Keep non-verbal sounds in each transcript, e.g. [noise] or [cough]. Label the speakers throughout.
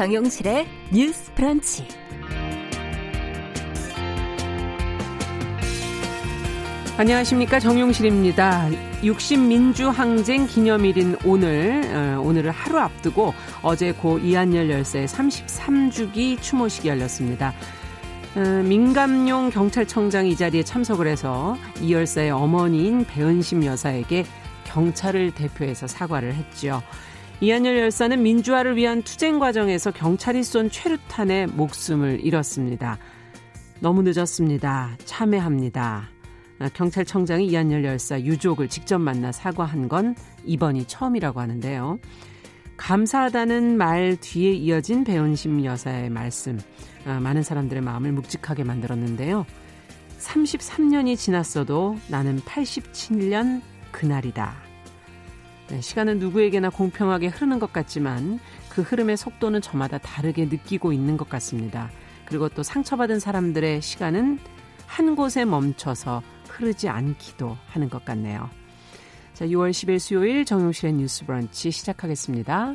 Speaker 1: 정용실의 뉴스 브런치.
Speaker 2: 안녕하십니까 정용실입니다. 60민주항쟁 기념일인 오늘 어, 오늘을 하루 앞두고 어제 고 이한열 열사의 33주기 추모식이 열렸습니다. 어, 민감용 경찰청장이 이 자리에 참석을 해서 이 열사의 어머니인 배은심 여사에게 경찰을 대표해서 사과를 했죠. 이한열 열사는 민주화를 위한 투쟁 과정에서 경찰이 쏜 최루탄에 목숨을 잃었습니다. 너무 늦었습니다. 참회합니다. 아, 경찰청장이 이한열 열사 유족을 직접 만나 사과한 건 이번이 처음이라고 하는데요. 감사하다는 말 뒤에 이어진 배은심 여사의 말씀, 아, 많은 사람들의 마음을 묵직하게 만들었는데요. 33년이 지났어도 나는 87년 그날이다. 네, 시간은 누구에게나 공평하게 흐르는 것 같지만 그 흐름의 속도는 저마다 다르게 느끼고 있는 것 같습니다. 그리고 또 상처받은 사람들의 시간은 한 곳에 멈춰서 흐르지 않기도 하는 것 같네요. 자, 6월 10일 수요일 정용실의 뉴스 브런치 시작하겠습니다.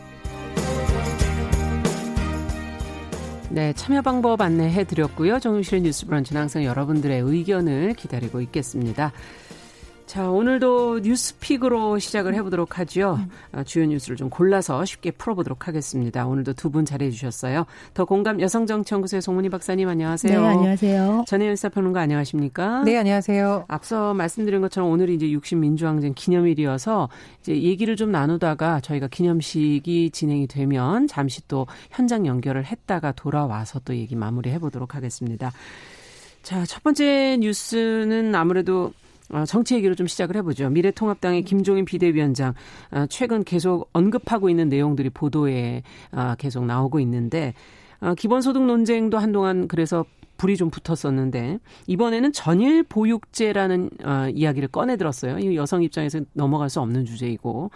Speaker 2: 네, 참여 방법 안내해 드렸고요. 정유실의 뉴스 브런치는 항상 여러분들의 의견을 기다리고 있겠습니다. 자, 오늘도 뉴스픽으로 시작을 해보도록 하죠. 어, 주요 뉴스를 좀 골라서 쉽게 풀어보도록 하겠습니다. 오늘도 두 분 자리해 주셨어요. 더 공감 여성정치연구소의 송문희 박사님 안녕하세요.
Speaker 3: 네, 안녕하세요.
Speaker 2: 전혜연 사평론가 안녕하십니까?
Speaker 4: 네, 안녕하세요.
Speaker 2: 앞서 말씀드린 것처럼 오늘이 이제 60민주항쟁 기념일이어서 이제 얘기를 좀 나누다가 저희가 기념식이 진행이 되면 잠시 또 현장 연결을 했다가 돌아와서 또 얘기 마무리해 보도록 하겠습니다. 자, 첫 번째 뉴스는 아무래도 어, 정치 얘기로 좀 시작을 해보죠. 미래통합당의 김종인 비대위원장 어, 최근 계속 언급하고 있는 내용들이 보도에 어, 계속 나오고 있는데 기본소득 논쟁도 한동안 그래서 불이 좀 붙었었는데 이번에는 전일 보육제라는 이야기를 꺼내 들었어요. 이 여성 입장에서 넘어갈 수 없는 주제이고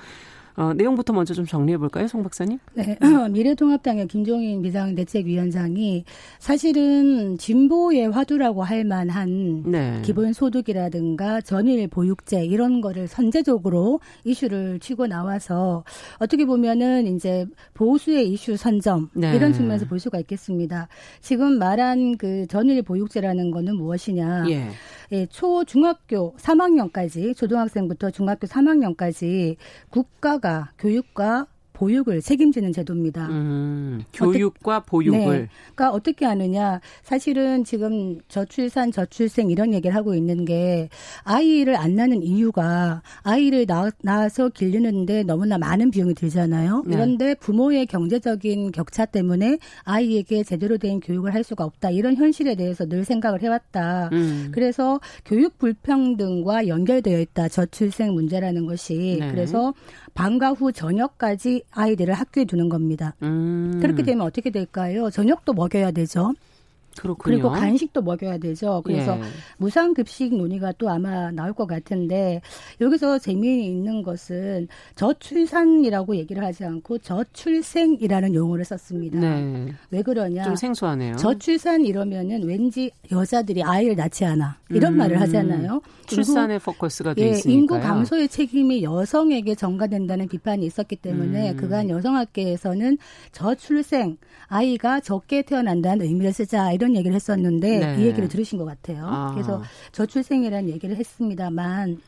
Speaker 2: 어, 내용부터 먼저 좀 정리해 볼까요, 송 박사님?
Speaker 3: 네, [clears throat] 미래통합당의 김종인 비상대책위원장이 사실은 진보의 화두라고 할 만한 네. 기본소득이라든가 전일 보육제 이런 거를 선제적으로 이슈를 치고 나와서 어떻게 보면은 이제 보수의 이슈 선점 네. 이런 측면에서 볼 수가 있겠습니다. 지금 말한 그 전일 보육제라는 거는 무엇이냐? 예. 예, 초 중학교 3학년까지 초등학생부터 중학교 3학년까지 국가가 교육과 보육을 책임지는 제도입니다. 음,
Speaker 2: 교육과 어떻게, 보육을. 네,
Speaker 3: 그러니까 어떻게 하느냐. 사실은 지금 저출산, 저출생 이런 얘기를 하고 있는 게 아이를 안 낳는 이유가 아이를 낳, 낳아서 기르는데 너무나 많은 비용이 들잖아요. 네. 그런데 부모의 경제적인 격차 때문에 아이에게 제대로 된 교육을 할 수가 없다. 이런 현실에 대해서 늘 생각을 해왔다. 음. 그래서 교육 불평등과 연결되어 있다. 저출생 문제라는 것이. 네. 그래서 방과 후 저녁까지 아이들을 학교에 두는 겁니다. 음. 그렇게 되면 어떻게 될까요? 저녁도 먹여야 되죠.
Speaker 2: 그렇군요.
Speaker 3: 그리고 간식도 먹여야 되죠. 그래서 예. 무상급식 논의가 또 아마 나올 것 같은데 여기서 재미있는 것은 저출산이라고 얘기를 하지 않고 저출생이라는 용어를 썼습니다. 네. 왜 그러냐?
Speaker 2: 좀 생소하네요.
Speaker 3: 저출산 이러면은 왠지 여자들이 아이를 낳지 않아 이런 음. 말을 하잖아요.
Speaker 2: 출산에 포커스가 돼
Speaker 3: 예,
Speaker 2: 있으니까요.
Speaker 3: 인구 감소의 책임이 여성에게 전가된다는 비판이 있었기 때문에 음. 그간 여성학계에서는 저출생 아이가 적게 태어난다는 의미를 쓰자 이런 이런 얘기를 했었는데 네. 이 얘기를 들으신 것 같아요. 아. 그래서 저출생이라는 얘기를 했습니다만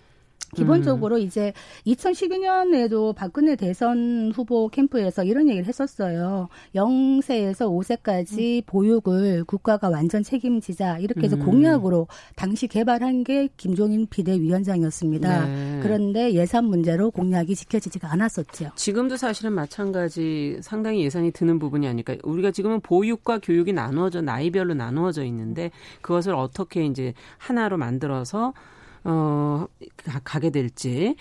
Speaker 3: 기본적으로 음. 이제 2012년에도 박근혜 대선 후보 캠프에서 이런 얘기를 했었어요. 0세에서 5세까지 음. 보육을 국가가 완전 책임지자 이렇게 해서 음. 공약으로 당시 개발한 게 김종인 비대위원장이었습니다. 네. 그런데 예산 문제로 공약이 지켜지지가 않았었죠.
Speaker 2: 지금도 사실은 마찬가지 상당히 예산이 드는 부분이 아닐까. 우리가 지금은 보육과 교육이 나누어져 나이별로 나누어져 있는데 그것을 어떻게 이제 하나로 만들어서 어, 가, 게 될지.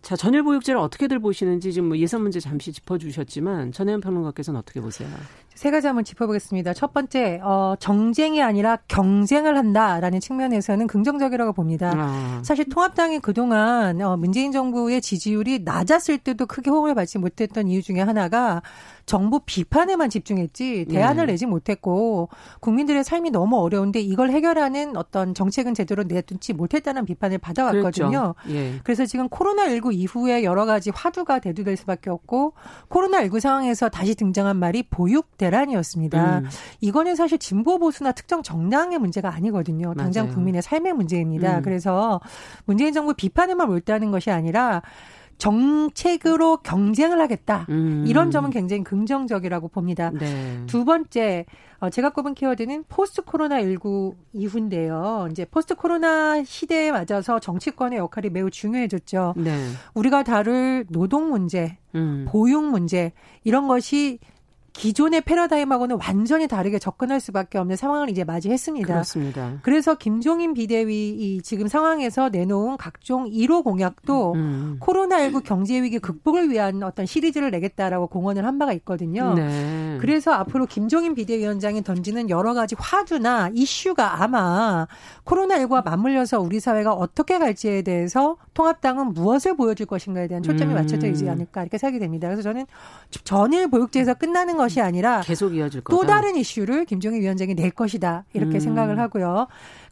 Speaker 2: 자, 전일 보육제를 어떻게들 보시는지 지금 뭐 예산 문제 잠시 짚어주셨지만 전혜연 평론가께서는 어떻게 보세요?
Speaker 4: 세 가지 한번 짚어보겠습니다. 첫 번째, 어, 정쟁이 아니라 경쟁을 한다라는 측면에서는 긍정적이라고 봅니다. 아. 사실 통합당이 그동안 어, 문재인 정부의 지지율이 낮았을 때도 크게 호응을 받지 못했던 이유 중에 하나가 정부 비판에만 집중했지 대안을 네. 내지 못했고 국민들의 삶이 너무 어려운데 이걸 해결하는 어떤 정책은 제대로 내놓지 못했다는 비판을 받아왔거든요. 그렇죠. 예. 그래서 지금 코로나19 이후에 여러 가지 화두가 대두될 수밖에 없고 코로나19 상황에서 다시 등장한 말이 보육 대 란이었습니다. 음. 이거는 사실 진보 보수나 특정 정당의 문제가 아니거든요. 당장 맞아요. 국민의 삶의 문제입니다. 음. 그래서 문재인 정부 비판에만 몰두하는 것이 아니라 정책으로 경쟁을 하겠다. 음. 이런 점은 굉장히 긍정적이라고 봅니다. 네. 두 번째, 어, 제가 꼽은 키워드는 포스트 코로나 19 이후인데요. 이제 포스트 코로나 시대에 맞아서 정치권의 역할이 매우 중요해졌죠. 네. 우리가 다룰 노동 문제, 음. 보육 문제 이런 것이 기존의 패러다임하고는 완전히 다르게 접근할 수밖에 없는 상황을 이제 맞이했습니다.
Speaker 2: 그렇습니다.
Speaker 4: 그래서 김종인 비대위 이 지금 상황에서 내놓은 각종 1호 공약도 음. 음. 코로나19 경제 위기 극복을 위한 어떤 시리즈를 내겠다라고 공언을 한 바가 있거든요. 네. 그래서 앞으로 김종인 비대위원장이 던지는 여러 가지 화두나 이슈가 아마 코로나19와 맞물려서 우리 사회가 어떻게 갈지에 대해서 통합당은 무엇을 보여줄 것인가에 대한 초점이 음. 맞춰져 있지 않을까 이렇게 생각이 됩니다. 그래서 저는 전일 보육제에서 끝나는 것 것이 아니라
Speaker 2: 계속 이어질 거다.
Speaker 4: 또 다른 이슈를 김종인 위원장이 낼 것이다 이렇게 음. 생각을 하고요.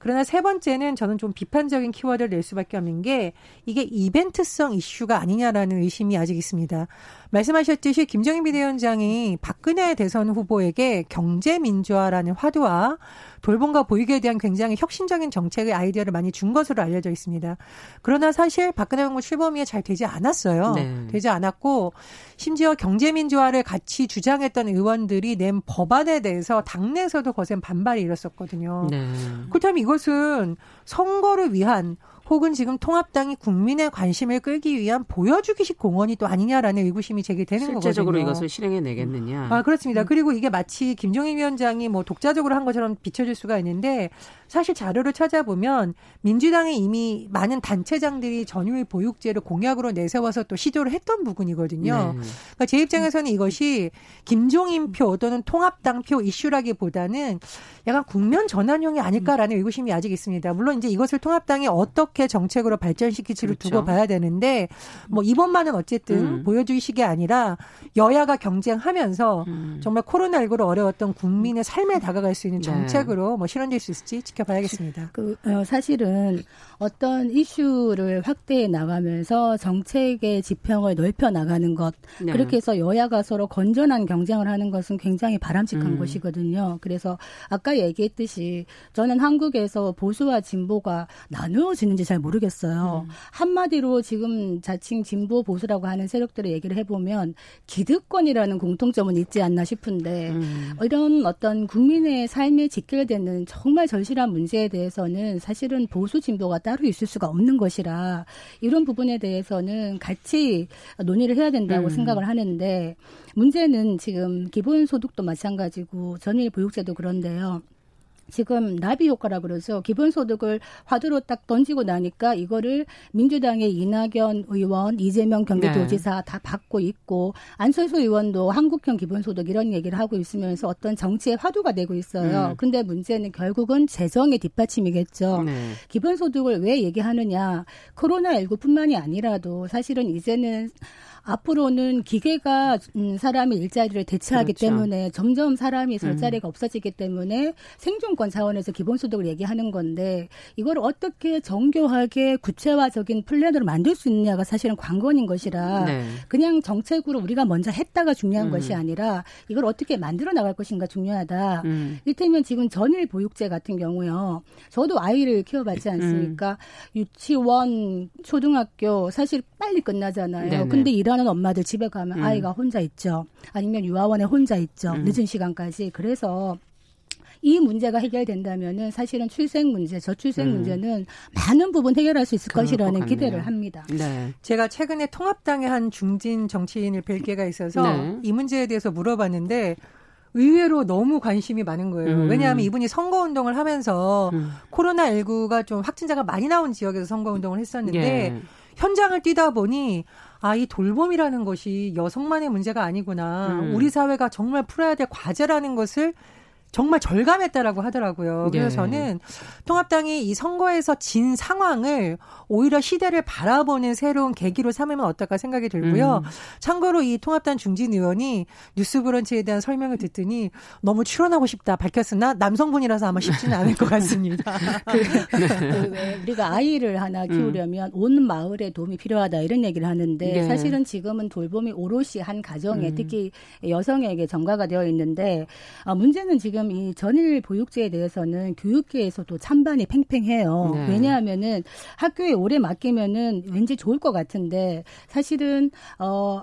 Speaker 4: 그러나 세 번째는 저는 좀 비판적인 키워드를 낼 수밖에 없는 게 이게 이벤트성 이슈가 아니냐라는 의심이 아직 있습니다. 말씀하셨듯이 김정인 비대위원장이 박근혜 대선 후보에게 경제 민주화라는 화두와 돌봄과 보육에 대한 굉장히 혁신적인 정책의 아이디어를 많이 준 것으로 알려져 있습니다. 그러나 사실 박근혜 정부 출범이 잘 되지 않았어요. 네. 되지 않았고 심지어 경제 민주화를 같이 주장했던 의원들이 낸 법안에 대해서 당내에서도 거센 반발이 일었었거든요. 네. 그렇다면 이것은 선거를 위한 혹은 지금 통합당이 국민의 관심을 끌기 위한 보여주기식 공헌이 또 아니냐라는 의구심이 제기되는
Speaker 2: 거거든요.
Speaker 4: 실제적으로
Speaker 2: 이것을 실행해 내겠느냐.
Speaker 4: 아 그렇습니다. 음. 그리고 이게 마치 김종인 위원장이 뭐 독자적으로 한 것처럼 비춰질 수가 있는데 사실 자료를 찾아보면 민주당이 이미 많은 단체장들이 전유일 보육제를 공약으로 내세워서 또 시도를 했던 부분이거든요. 네. 그러니까 제 입장에서는 이것이 김종인 표 또는 통합당 표 이슈라기보다는 약간 국면 전환용이 아닐까라는 의구심이 아직 있습니다. 물론 이제 이것을 통합당이 어떻게 정책으로 발전시킬지를 그렇죠. 두고 봐야 되는데 뭐 이번만은 어쨌든 음. 보여주기식이 아니라 여야가 경쟁하면서 음. 정말 코로나19로 어려웠던 국민의 삶에 다가갈 수 있는 네. 정책으로 네. 뭐 실현될 수 있을지 지켜봐야겠습니다.
Speaker 3: 그 어, 사실은 어떤 이슈를 확대해 나가면서 정책의 지평을 넓혀 나가는 것 네. 그렇게 해서 여야가 서로 건전한 경쟁을 하는 것은 굉장히 바람직한 음. 것이거든요. 그래서 아까 얘기했듯이 저는 한국에서 보수와 진보가 나누어지는지 잘 모르겠어요. 음. 한마디로 지금 자칭 진보 보수라고 하는 세력들의 얘기를 해보면 기득권이라는 공통점은 있지 않나 싶은데 음. 이런 어떤 국민의 삶에 직결되는 정말 절실한 문제에 대해서는 사실은 보수 진보가 따로 있을 수가 없는 것이라 이런 부분에 대해서는 같이 논의를 해야 된다고 음. 생각을 하는데 문제는 지금 기본소득도 마찬가지고 전일 보육제도 그런데요. 지금 나비 효과라 그러죠. 기본소득을 화두로 딱 던지고 나니까 이거를 민주당의 이낙연 의원, 이재명 경기도지사 네. 다 받고 있고 안철수 의원도 한국형 기본소득 이런 얘기를 하고 있으면서 어떤 정치의 화두가 되고 있어요. 음. 근데 문제는 결국은 재정의 뒷받침이겠죠. 네. 기본소득을 왜 얘기하느냐. 코로나19뿐만이 아니라도 사실은 이제는 앞으로는 기계가 음, 사람의 일자리를 대체하기 그렇죠. 때문에 점점 사람이 설 음. 자리가 음. 없어지기 때문에 생존권 차원에서 기본소득을 얘기하는 건데 이걸 어떻게 정교하게 구체화적인 플랜으로 만들 수 있느냐가 사실은 관건인 것이라 네. 그냥 정책으로 우리가 먼저 했다가 중요한 음. 것이 아니라 이걸 어떻게 만들어 나갈 것인가 중요하다. 음. 이를테면 지금 전일 보육제 같은 경우요. 저도 아이를 키워봤지 않습니까? 음. 유치원, 초등학교 사실 빨리 끝나잖아요. 네네. 근데 이런 일하는 엄마들 집에 가면 음. 아이가 혼자 있죠. 아니면 유아원에 혼자 있죠. 음. 늦은 시간까지. 그래서 이 문제가 해결된다면은 사실은 출생 문제, 저출생 음. 문제는 많은 부분 해결할 수 있을 것이라는 기대를 합니다.
Speaker 4: 네. 제가 최근에 통합당의 한 중진 정치인을 뵐 기회가 있어서 네. 이 문제에 대해서 물어봤는데 의외로 너무 관심이 많은 거예요. 음. 왜냐하면 이분이 선거 운동을 하면서 음. 코로나 19가 좀 확진자가 많이 나온 지역에서 선거 운동을 했었는데 예. 현장을 뛰다 보니 아, 이 돌봄이라는 것이 여성만의 문제가 아니구나. 음. 우리 사회가 정말 풀어야 될 과제라는 것을 정말 절감했다라고 하더라고요. 그래서 네. 저는 통합당이 이 선거에서 진 상황을 오히려 시대를 바라보는 새로운 계기로 삼으면 어떨까 생각이 들고요. 음. 참고로 이 통합당 중진 의원이 뉴스브런치에 대한 설명을 듣더니 너무 출연하고 싶다 밝혔으나 남성분이라서 아마 쉽지는 않을 것 같습니다. [laughs] 그,
Speaker 3: 그 우리가 아이를 하나 음. 키우려면 음. 온 마을에 도움이 필요하다 이런 얘기를 하는데 네. 사실은 지금은 돌봄이 오롯이 한 가정에 음. 특히 여성에게 전가가 되어 있는데 아, 문제는 지금 지금 이 전일 보육제에 대해서는 교육계에서도 찬반이 팽팽해요. 네. 왜냐하면은 학교에 오래 맡기면은 왠지 좋을 것 같은데 사실은 어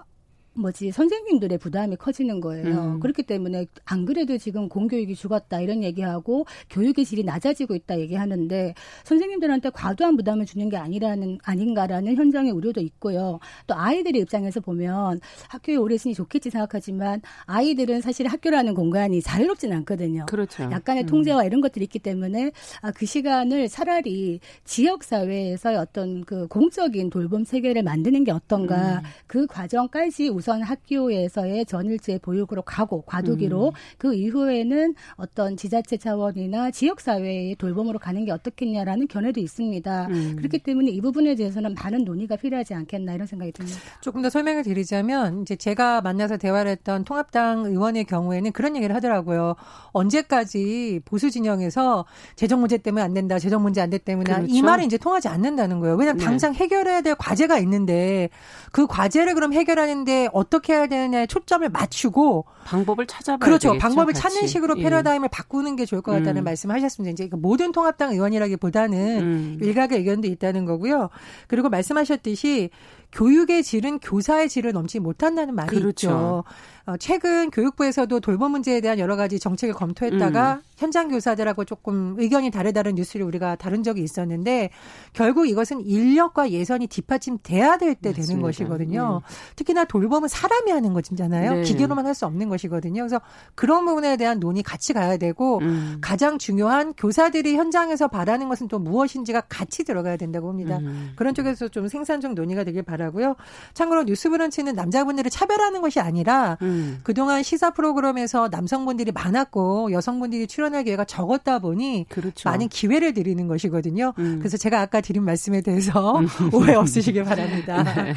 Speaker 3: 뭐지 선생님들의 부담이 커지는 거예요. 음. 그렇기 때문에 안 그래도 지금 공교육이 죽었다 이런 얘기하고 교육의 질이 낮아지고 있다 얘기하는데 선생님들한테 과도한 부담을 주는 게 아니라는 아닌가라는 현장의 우려도 있고요. 또 아이들의 입장에서 보면 학교에 오래 있으니 좋겠지 생각하지만 아이들은 사실 학교라는 공간이 자유롭지는 않거든요.
Speaker 2: 그렇죠.
Speaker 3: 약간의 음. 통제와 이런 것들이 있기 때문에 아, 그 시간을 차라리 지역 사회에서 어떤 그 공적인 돌봄 체계를 만드는 게 어떤가 음. 그 과정까지 우선 학교에서의 전일제 보육으로 가고 과도기로 음. 그 이후에는 어떤 지자체 차원이나 지역 사회의 돌봄으로 가는 게 어떻겠냐라는 견해도 있습니다. 음. 그렇기 때문에 이 부분에 대해서는 많은 논의가 필요하지 않겠나 이런 생각이 듭니다.
Speaker 4: 조금 더 설명을 드리자면 이제 제가 만나서 대화를 했던 통합당 의원의 경우에는 그런 얘기를 하더라고요. 언제까지 보수 진영에서 재정 문제 때문에 안 된다, 재정 문제 안 돼 때문에 그렇죠. 이 말은 이제 통하지 않는다는 거예요. 왜냐하면 네. 당장 해결해야 될 과제가 있는데 그 과제를 그럼 해결하는데 어떻게 해야 되느냐에 초점을 맞추고
Speaker 2: 방법을 찾아봐야
Speaker 4: 그렇죠.
Speaker 2: 되겠죠,
Speaker 4: 방법을
Speaker 2: 같이.
Speaker 4: 찾는 식으로 예. 패러다임을 바꾸는 게 좋을 것 같다는 음. 말씀하셨습니다. 이제 그 모든 통합당 의원이라기보다는 음. 일각의 의견도 있다는 거고요. 그리고 말씀하셨듯이 교육의 질은 교사의 질을 넘지 못한다는 말이 그렇죠. 있죠. 어, 최근 교육부에서도 돌봄 문제에 대한 여러 가지 정책을 검토했다가 음. 현장 교사들하고 조금 의견이 다르다는 뉴스를 우리가 다룬 적이 있었는데 결국 이것은 인력과 예산이 뒷받침돼야 될 때 되는 것이거든요. 네. 특히나 돌봄은 사람이 하는 것이잖아요. 네. 기계로만 할 수 없는 것이거든요. 그래서 그런 부분에 대한 논의 같이 가야 되고 음. 가장 중요한 교사들이 현장에서 바라는 것은 또 무엇인지가 같이 들어가야 된다고 봅니다. 음. 그런 쪽에서 좀 생산적 논의가 되길 바라고요. 참고로 뉴스브런치는 남자분들을 차별하는 것이 아니라 음. 그동안 시사 프로그램에서 남성분들이 많았고 여성분들이 출연 할 기회가 적었다 보니 그렇죠. 많은 기회를 드리는 것이거든요. 음. 그래서 제가 아까 드린 말씀에 대해서 음. [laughs] 오해 없으시길 바랍니다. [laughs] 네.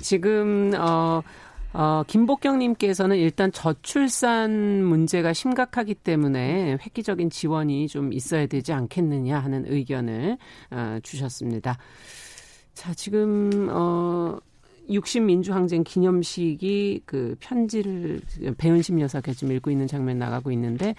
Speaker 2: 지금 어 어, 김복경님께서는 일단 저출산 문제가 심각하기 때문에 획기적인 지원이 좀 있어야 되지 않겠느냐 하는 의견을 어, 주셨습니다. 자, 지금, 어, 60 민주항쟁 기념식이 그 편지를 배은심 여사가 지금 읽고 있는 장면 나가고 있는데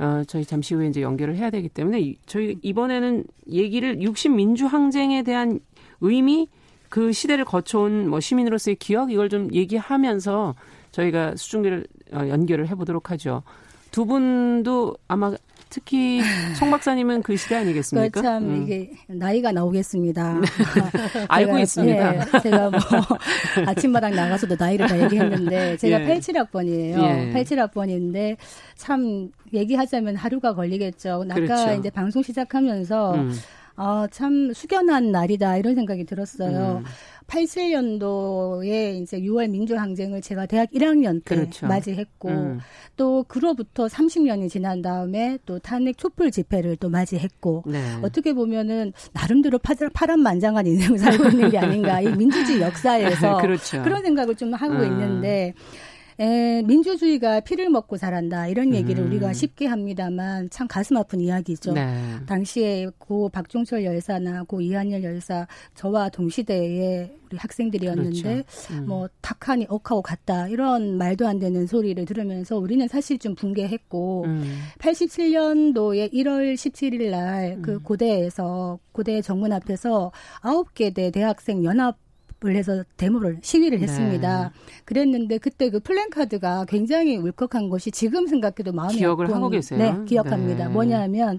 Speaker 2: 어, 저희 잠시 후에 이제 연결을 해야 되기 때문에 저희 이번에는 얘기를 60 민주 항쟁에 대한 의미 그 시대를 거쳐온 뭐 시민으로서의 기억 이걸 좀 얘기하면서 저희가 수중계를 어, 연결을 해보도록 하죠. 두 분도 아마 특히 [laughs] 송 박사님은 그 시대 아니겠습니까?
Speaker 3: 참 음. 이게 나이가 나오겠습니다. [laughs]
Speaker 2: 알고 제가, 있습니다.
Speaker 3: 예, 제가 뭐 [laughs] 아침마당 나가서도 나이를 다 얘기했는데 제가 예. 87학번이에요. 예. 87학번인데 참 얘기하자면 하루가 걸리겠죠. 아까 그렇죠. 이제 방송 시작하면서 음. 아, 참 숙연한 날이다 이런 생각이 들었어요. 음. 87년도에 이제 6월 민주항쟁을 제가 대학 1학년 때 그렇죠. 맞이했고 음. 또 그로부터 30년이 지난 다음에 또 탄핵 촛불 집회를 또 맞이했고 네. 어떻게 보면은 나름대로 파란만장한 인생을 살고 있는 게 아닌가 이 민주주의 역사에서 [laughs] 그렇죠. 그런 생각을 좀 하고 음. 있는데 에, 민주주의가 피를 먹고 자란다 이런 얘기를 음. 우리가 쉽게 합니다만 참 가슴 아픈 이야기죠. 네. 당시에 고 박종철 열사나 고 이한열 열사 저와 동시대에 우리 학생들이었는데 그렇죠. 음. 뭐 탁하니 억하고 갔다 이런 말도 안 되는 소리를 들으면서 우리는 사실 좀 붕괴했고 음. 87년도에 1월 17일 날그 음. 고대에서 고대 정문 앞에서 아홉 개 대 대학생 연합 을 해서 데모를 시위를 네. 했습니다. 네. 그랬는데 그때 그 플랜카드가 굉장히 울컥한 것이 지금 생각해도 마음이
Speaker 2: 기억을 아픈, 하고 계세요.
Speaker 3: 네, 기억합니다. 네. 뭐냐면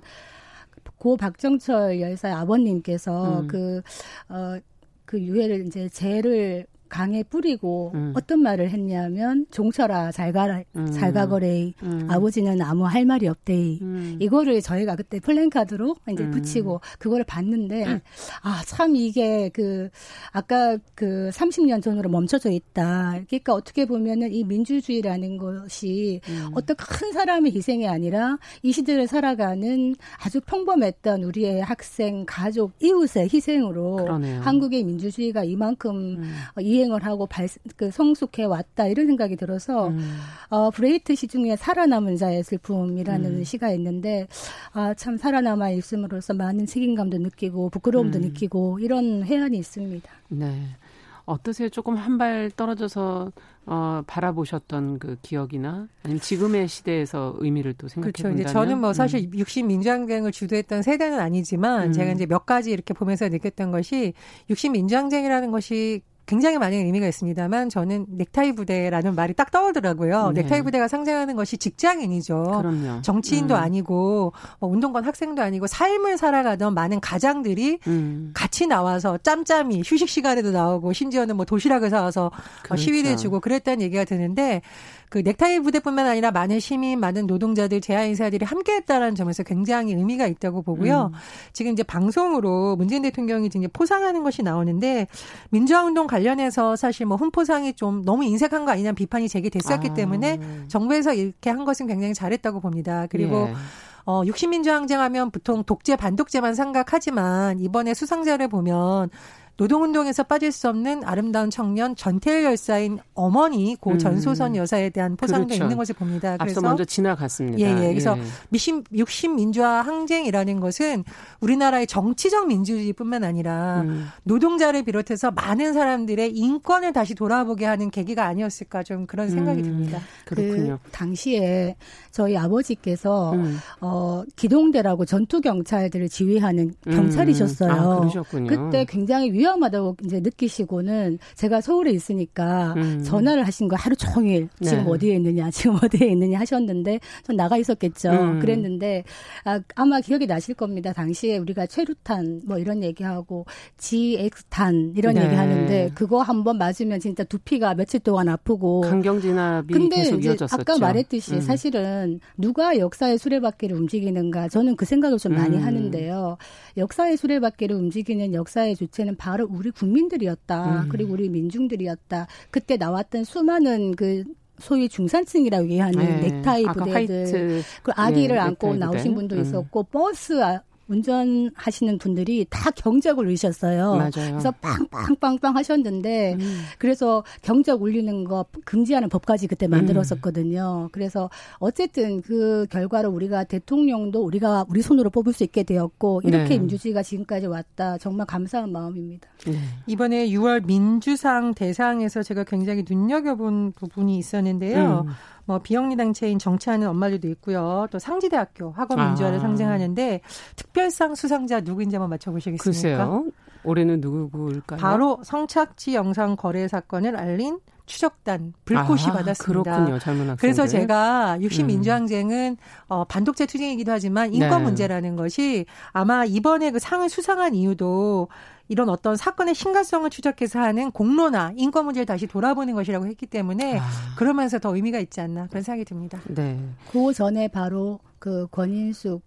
Speaker 3: 고 박정철 열사의 아버님께서 음. 그, 어, 그 유해를 이제 죄를 강에 뿌리고 음. 어떤 말을 했냐면 종철아 잘 가라 음. 잘 가거래 음. 아버지는 아무 할 말이 없대 음. 이거를 저희가 그때 플랜카드로 이제 음. 붙이고 그거를 봤는데 아 참 이게 그 아까 그 30년 전으로 멈춰져 있다 그러니까 어떻게 보면은 이 민주주의라는 것이 음. 어떤 큰 사람의 희생이 아니라 이 시대를 살아가는 아주 평범했던 우리의 학생 가족 이웃의 희생으로 그러네요. 한국의 민주주의가 이만큼 이, 이행을 하고 발, 그 성숙해 왔다 이런 생각이 들어서 음. 어, 브레히트 시 중에 살아남은 자의 슬픔이라는 음. 시가 있는데 아, 참 살아남아 있음으로써 많은 책임감도 느끼고 부끄러움도 음. 느끼고 이런 회한이 있습니다.
Speaker 2: 네. 어떠세요? 조금 한 발 떨어져서 어, 바라보셨던 그 기억이나 아니면 지금의 시대에서 의미를 또 생각해 그렇죠. 본다면
Speaker 4: 저는 뭐 사실 음. 60 민주항쟁을 주도했던 세대는 아니지만 음. 제가 이제 몇 가지 이렇게 보면서 느꼈던 것이 60 민주항쟁이라는 것이 굉장히 많은 의미가 있습니다만 저는 넥타이 부대라는 말이 딱 떠오르더라고요. 네. 넥타이 부대가 상징하는 것이 직장인이죠. 그럼요. 정치인도 음. 아니고 뭐 운동권 학생도 아니고 삶을 살아가던 많은 가장들이 음. 같이 나와서 짬짬이 휴식 시간에도 나오고 심지어는 뭐 도시락을 사와서 그렇죠. 시위를 주고 그랬다는 얘기가 드는데 그 넥타이 부대뿐만 아니라 많은 시민, 많은 노동자들, 제야인사들이 함께했다라는 점에서 굉장히 의미가 있다고 보고요. 음. 지금 이제 방송으로 문재인 대통령이 이제 포상하는 것이 나오는데 민주화운동 관 련해서 사실 뭐 훈포상이 좀 너무 인색한 거 아니냐는 비판이 제기됐었기 아. 때문에 정부에서 이렇게 한 것은 굉장히 잘했다고 봅니다. 그리고 예. 어, 60민주항쟁 하면 보통 독재, 반독재만 생각하지만 이번에 수상자를 보면 노동운동에서 빠질 수 없는 아름다운 청년 전태일 열사인 어머니 고 음. 전소선 여사에 대한 포상도 그렇죠. 있는 것을 봅니다.
Speaker 2: 그래서 앞서 먼저 지나갔습니다.
Speaker 4: 예, 예. 그래서 예. 미신 60 민주화 항쟁이라는 것은 우리나라의 정치적 민주주의뿐만 아니라 음. 노동자를 비롯해서 많은 사람들의 인권을 다시 돌아보게 하는 계기가 아니었을까 좀 그런 생각이 음. 듭니다.
Speaker 3: 그렇군요. 그 당시에 저희 아버지께서 음. 어 기동대라고 전투 경찰들을 지휘하는 음. 경찰이셨어요. 아, 그러셨군요. 그때 굉장히 위험 하다고 이제 느끼시고는 제가 서울에 있으니까 음. 전화를 하신 거 하루 종일 지금 네. 어디에 있느냐, 지금 [laughs] 어디에 있느냐 하셨는데 전 나가 있었겠죠. 음. 그랬는데 아, 아마 기억이 나실 겁니다. 당시에 우리가 최루탄 뭐 이런 얘기하고 GX탄 이런 네. 얘기하는데 그거 한번 맞으면 진짜 두피가 며칠 동안 아프고
Speaker 2: 강경 진압이 근데 계속 이어졌었죠.
Speaker 3: 아까 말했듯이 음. 사실은 누가 역사의 수레바퀴를 움직이는가 저는 그 생각을 좀 많이 음. 하는데요. 역사의 수레바퀴를 움직이는 역사의 주체는 바로 바로 우리 국민들이었다. 음. 그리고 우리 민중들이었다. 그때 나왔던 수많은 그 소위 중산층이라고 얘기하는 네. 넥타이 부대들, 그 아기를 네, 안고 나오신 분도 음. 있었고 버스 운전하시는 분들이 다 경적 을 울리셨어요. 맞아요. 그래서 빵빵빵빵 하셨는데 음. 그래서 경적 울리는 거 금지하는 법까지 그때 만들었었거든요. 음. 그래서 어쨌든 그 결과로 우리가 대통령도 우리가 우리 손으로 뽑을 수 있게 되었고 이렇게 네. 민주주의가 지금까지 왔다. 정말 감사한 마음입니다. 네.
Speaker 4: 이번에 6월 민주상 대상에서 제가 굉장히 눈여겨본 부분이 있었는데요. 음. 뭐 비영리 단체인 정치하는 엄마들도 있고요. 또 상지대학교 학원 민주화를 아. 상징하는데 특별상 수상자 누구인지 한번 맞춰보시겠습니까?
Speaker 2: 글쎄요. 올해는 누구일까요?
Speaker 4: 바로 성착취 영상 거래 사건을 알린 추적단 불꽃이 아, 받았습니다.
Speaker 2: 그렇군요. 젊은 학생들.
Speaker 4: 그래서 제가 60 음. 민주항쟁은 어, 반독재 투쟁이기도 하지만 인권 네. 문제라는 것이 아마 이번에 그 상을 수상한 이유도 이런 어떤 사건의 심각성을 추적해서 하는 공론화, 인권 문제를 다시 돌아보는 것이라고 했기 때문에 아. 그러면서 더 의미가 있지 않나 그런 생각이 듭니다.
Speaker 3: 네. 그 전에 바로 그 권인숙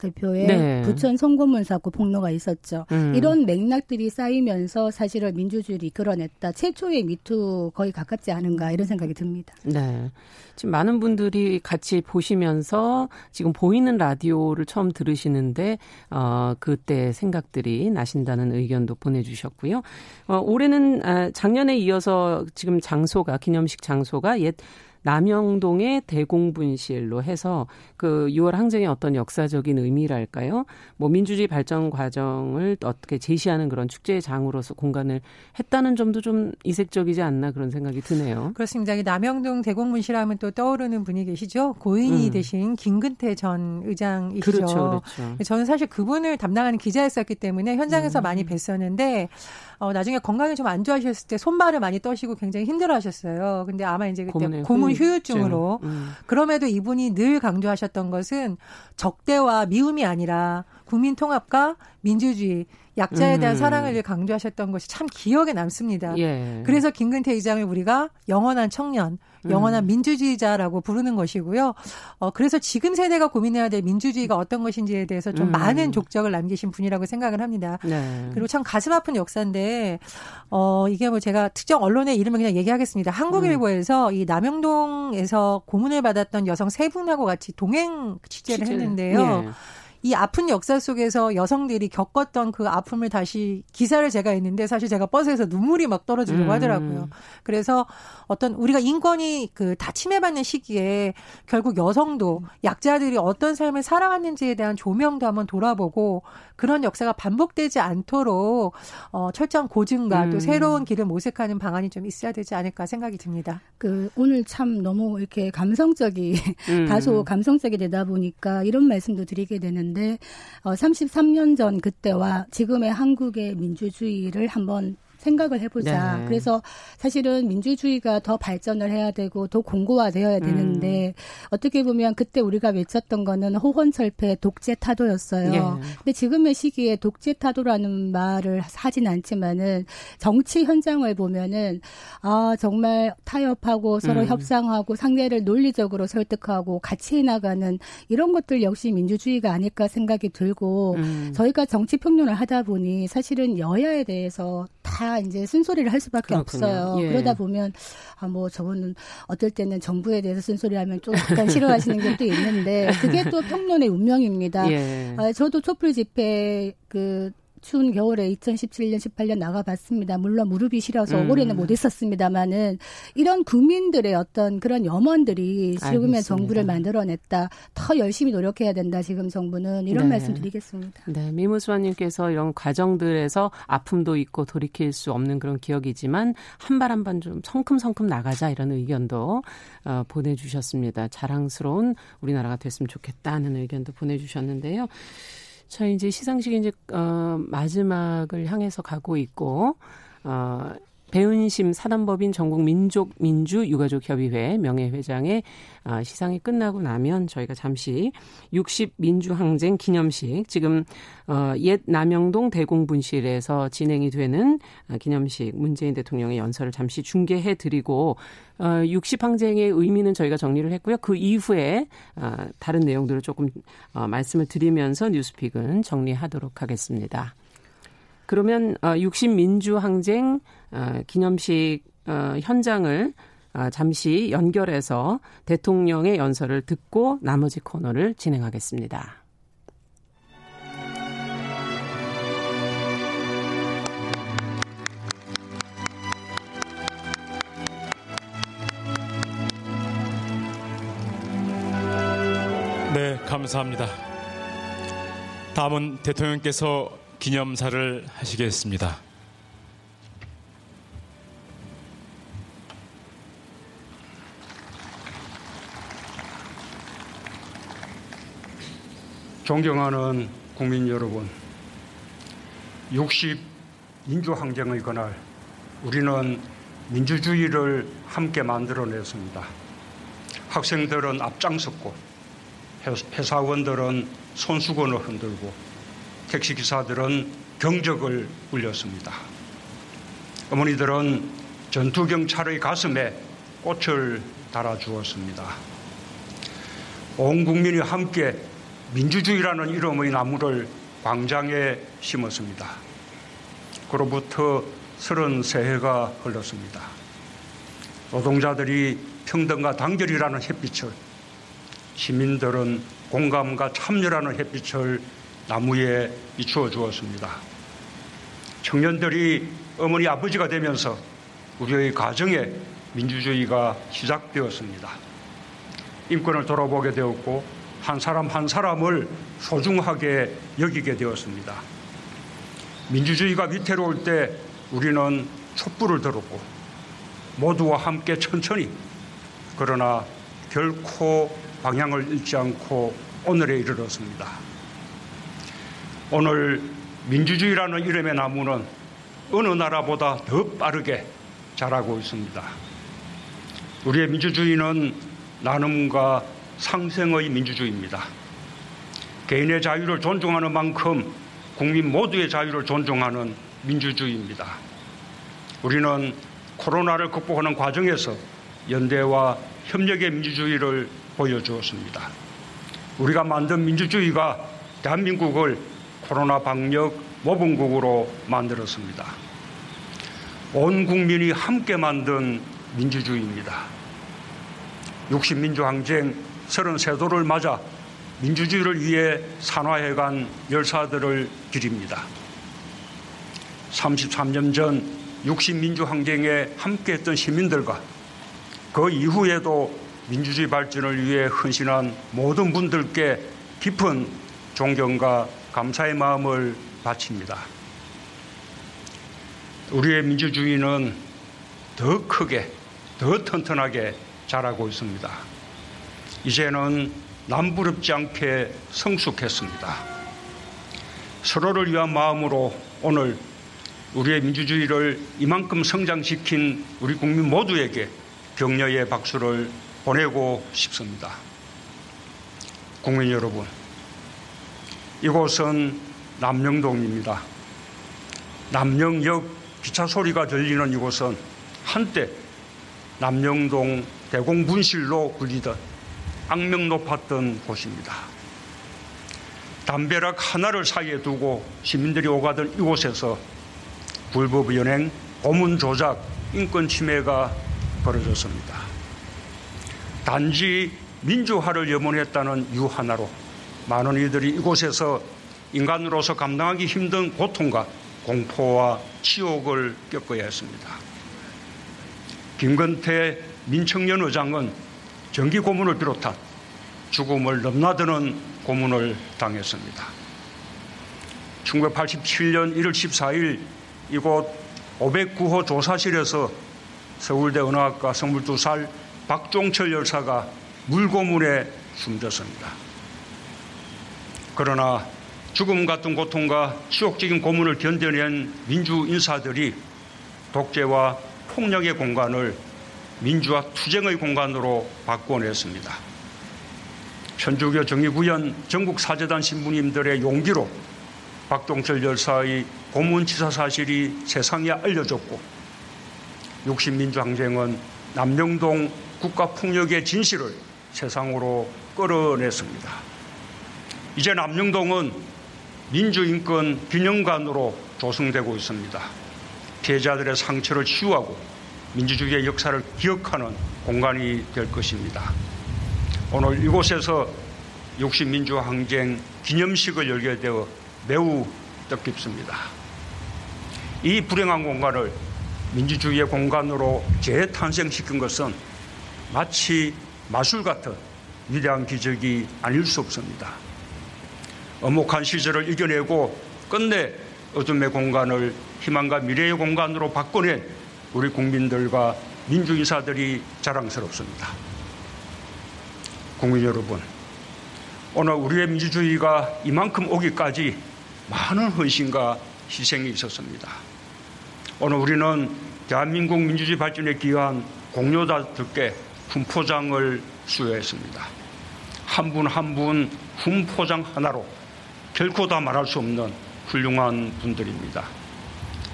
Speaker 3: 대표의 네. 부천 송고문 사고 폭로가 있었죠. 음. 이런 맥락들이 쌓이면서 사실은 민주주의를 이끌어냈다. 최초의 미투 거의 가깝지 않은가 이런 생각이 듭니다.
Speaker 2: 네. 지금 많은 분들이 같이 보시면서 지금 보이는 라디오를 처음 들으시는데 어 그때 생각들이 나신다는 의견도 보내주셨고요. 어, 올해는 아, 작년에 이어서 지금 장소가 기념식 장소가 옛 남영동의 대공분실로 해서 그 6월 항쟁의 어떤 역사적인 의미랄까요? 뭐 민주주의 발전 과정을 어떻게 제시하는 그런 축제의 장으로서 공간을 했다는 점도 좀 이색적이지 않나 그런 생각이 드네요.
Speaker 4: 그렇습니다. 남영동 대공분실하면 또 떠오르는 분이 계시죠. 고인이 음. 되신 김근태 전 의장이시죠. 그렇죠, 그렇죠. 저는 사실 그분을 담당하는 기자였었기 때문에 현장에서 음. 많이 뵀었는데 어, 나중에 건강이 좀 안 좋아하셨을 때 손발을 많이 떠시고 굉장히 힘들어하셨어요. 근데 아마 이제 그때 고문 후유증으로 음. 그럼에도 이분이 늘 강조하셨던 것은 적대와 미움이 아니라 국민 통합과 민주주의 약자에 대한 음. 사랑을 강조하셨던 것이 참 기억에 남습니다. 예. 그래서 김근태 의장을 우리가 영원한 청년, 영원한 음. 민주주의자라고 부르는 것이고요. 어, 그래서 지금 세대가 고민해야 될 민주주의가 어떤 것인지에 대해서 좀 음. 많은 족적을 남기신 분이라고 생각을 합니다. 네. 그리고 참 가슴 아픈 역사인데, 어, 이게 뭐 제가 특정 언론의 이름을 그냥 얘기하겠습니다. 한국일보에서 음. 이 남영동에서 고문을 받았던 여성 세 분하고 같이 동행 취재를 취재. 했는데요. 네. 이 아픈 역사 속에서 여성들이 겪었던 그 아픔을 다시 기사를 제가 했는데 사실 제가 버스에서 눈물이 막 떨어지려고 음. 하더라고요. 그래서 어떤 우리가 인권이 그 다 침해받는 시기에 결국 여성도 약자들이 어떤 삶을 살아왔는지에 대한 조명도 한번 돌아보고 그런 역사가 반복되지 않도록 어 철저한 고증과 음. 또 새로운 길을 모색하는 방안이 좀 있어야 되지 않을까 생각이 듭니다.
Speaker 3: 그 오늘 참 너무 이렇게 감성적이 음. 다소 감성적이 되다 보니까 이런 말씀도 드리게 되는 있는데 어 33년 전 그때와 지금의 한국의 민주주의를 한번 생각을 해보자. 네. 그래서 사실은 민주주의가 더 발전을 해야 되고 더 공고화되어야 음. 되는데 음. 어떻게 보면 그때 우리가 외쳤던 거는 호헌철폐 독재 타도였어요. 네. 근데 지금의 시기에 독재 타도라는 말을 하진 않지만은 정치 현장을 보면은 아 정말 타협하고 서로 음. 협상하고 상대를 논리적으로 설득하고 같이 해나가는 이런 것들 역시 민주주의가 아닐까 생각이 들고 음. 저희가 정치 평론을 하다 보니 사실은 여야에 대해서 다 이제 쓴소리를 할 수밖에 그렇군요. 없어요. 예. 그러다 보면 아 뭐 저거는 어떨 때는 정부에 대해서 쓴소리하면 좀 약간 싫어하시는 [laughs] 것도 있는데 그게 또 평론의 운명입니다. 예. 아, 저도 촛불 집회 그 추운 겨울에 2017년, 18년 나가봤습니다. 물론 무릎이 시려서 음. 올해는 못했었습니다만은 이런 국민들의 어떤 그런 염원들이 지금의 정부를 만들어냈다. 더 열심히 노력해야 된다. 지금 정부는 이런 네. 말씀 드리겠습니다.
Speaker 2: 네, 미무수아님께서 이런 과정들에서 아픔도 있고 돌이킬 수 없는 그런 기억이지만 한 발 한 발 좀 성큼성큼 나가자 이런 의견도 어, 보내주셨습니다. 자랑스러운 우리나라가 됐으면 좋겠다는 의견도 보내주셨는데요. 자, 이제 시상식이 이제, 어, 마지막을 향해서 가고 있고, 어, 배은심 사단법인 전국 민족 민주 유가족 협의회 명예회장의 아, 시상이 끝나고 나면 저희가 잠시 60 민주항쟁 기념식 지금 어, 옛 남영동 대공분실에서 진행이 되는 아, 기념식 문재인 대통령의 연설을 잠시 중계해 드리고 어, 60 항쟁의 의미는 저희가 정리를 했고요. 그 이후에 어, 다른 내용들을 조금 어, 말씀을 드리면서 뉴스픽은 정리하도록 하겠습니다. 그러면 어, 60 민주 항쟁 어, 기념식 어, 현장을 어, 잠시 연결해서 대통령의 연설을 듣고 나머지 코너를 진행하겠습니다.
Speaker 5: 네, 감사합니다. 다음은 대통령께서 기념사를 하시겠습니다.
Speaker 6: 존경하는 국민 여러분, 60 민주항쟁의 그날 우리는 민주주의를 함께 만들어냈습니다. 학생들은 앞장섰고 회사원들은 손수건을 흔들고 택시 기사들은 경적을 울렸습니다. 어머니들은 전투 경찰의 가슴에 꽃을 달아 주었습니다. 온 국민이 함께 민주주의라는 이름의 나무를 광장에 심었습니다. 그로부터 33해가 흘렀습니다. 노동자들이 평등과 단결이라는 햇빛을, 시민들은 공감과 참여라는 햇빛을 나무에 비추어 주었습니다. 청년들이 어머니 아버지가 되면서 우리의 가정에 민주주의가 시작되었습니다. 인권을 돌아보게 되었고 한 사람 한 사람을 소중하게 여기게 되었습니다. 민주주의가 위태로울 때 우리는 촛불을 들었고 모두와 함께 천천히 그러나 결코 방향을 잃지 않고 오늘에 이르렀습니다. 오늘 민주주의라는 이름의 나무는 어느 나라보다 더 빠르게 자라고 있습니다. 우리의 민주주의는 나눔과 상생의 민주주의입니다. 개인의 자유를 존중하는 만큼 국민 모두의 자유를 존중하는 민주주의입니다. 우리는 코로나를 극복하는 과정에서 연대와 협력의 민주주의를 보여주었습니다. 우리가 만든 민주주의가 대한민국을 코로나 방역 모범국으로 만들었습니다. 온 국민이 함께 만든 민주주의입니다. 60민주 항쟁 33도를 맞아 민주주의를 위해 산화해간 열사들을 기립니다. 33년 전 60민주 항쟁에 함께했던 시민들과 그 이후에도 민주주의 발전을 위해 헌신한 모든 분들께 깊은 존경과 감사의 마음을 바칩니다. 우리의 민주주의는 더 크게, 더 튼튼하게 자라고 있습니다. 이제는 남부럽지 않게 성숙했습니다. 서로를 위한 마음으로 오늘 우리의 민주주의를 이만큼 성장시킨 우리 국민 모두에게 격려의 박수를 보내고 싶습니다. 국민 여러분, 이곳은 남영동입니다. 남영역 기차 소리가 들리는 이곳은 한때 남영동 대공분실로 불리던 악명 높았던 곳입니다. 담벼락 하나를 사이에 두고 시민들이 오가던 이곳에서 불법 연행, 고문 조작, 인권 침해가 벌어졌습니다. 단지 민주화를 염원했다는 이유 하나로 많은 이들이 이곳에서 인간으로서 감당하기 힘든 고통과 공포와 치욕을 겪어야 했습니다. 김건태 민청년 의장은 정기 고문을 비롯한 죽음을 넘나드는 고문을 당했습니다. 1987년 1월 14일 이곳 509호 조사실에서 서울대 은하학과 22살 박종철 열사가 물고문에 숨졌습니다. 그러나 죽음 같은 고통과 치욕적인 고문을 견뎌낸 민주 인사들이 독재와 폭력의 공간을 민주화 투쟁의 공간으로 바꿔냈습니다. 천주교 정의구현 전국사재단 신부님들의 용기로 박종철 열사의 고문치사 사실이 세상에 알려졌고 60민주항쟁은 남영동 국가폭력의 진실을 세상으로 끌어냈습니다. 이제 남영동은 민주인권 균형관으로 조성되고 있습니다. 피해자들의 상처를 치유하고 민주주의의 역사를 기억하는 공간이 될 것입니다. 오늘 이곳에서 60민주항쟁 기념식을 열게 되어 매우 뜻깊습니다. 이 불행한 공간을 민주주의의 공간으로 재탄생시킨 것은 마치 마술 같은 위대한 기적이 아닐 수 없습니다. 엄혹한 시절을 이겨내고 끝내 어둠의 공간을 희망과 미래의 공간으로 바꿔낸 우리 국민들과 민주인사들이 자랑스럽습니다. 국민 여러분, 오늘 우리의 민주주의가 이만큼 오기까지 많은 헌신과 희생이 있었습니다. 오늘 우리는 대한민국 민주주의 발전에 기여한 공로자들께 훈포장을 수여했습니다. 한 분 한분 훈포장 하나로 결코 다 말할 수 없는 훌륭한 분들입니다.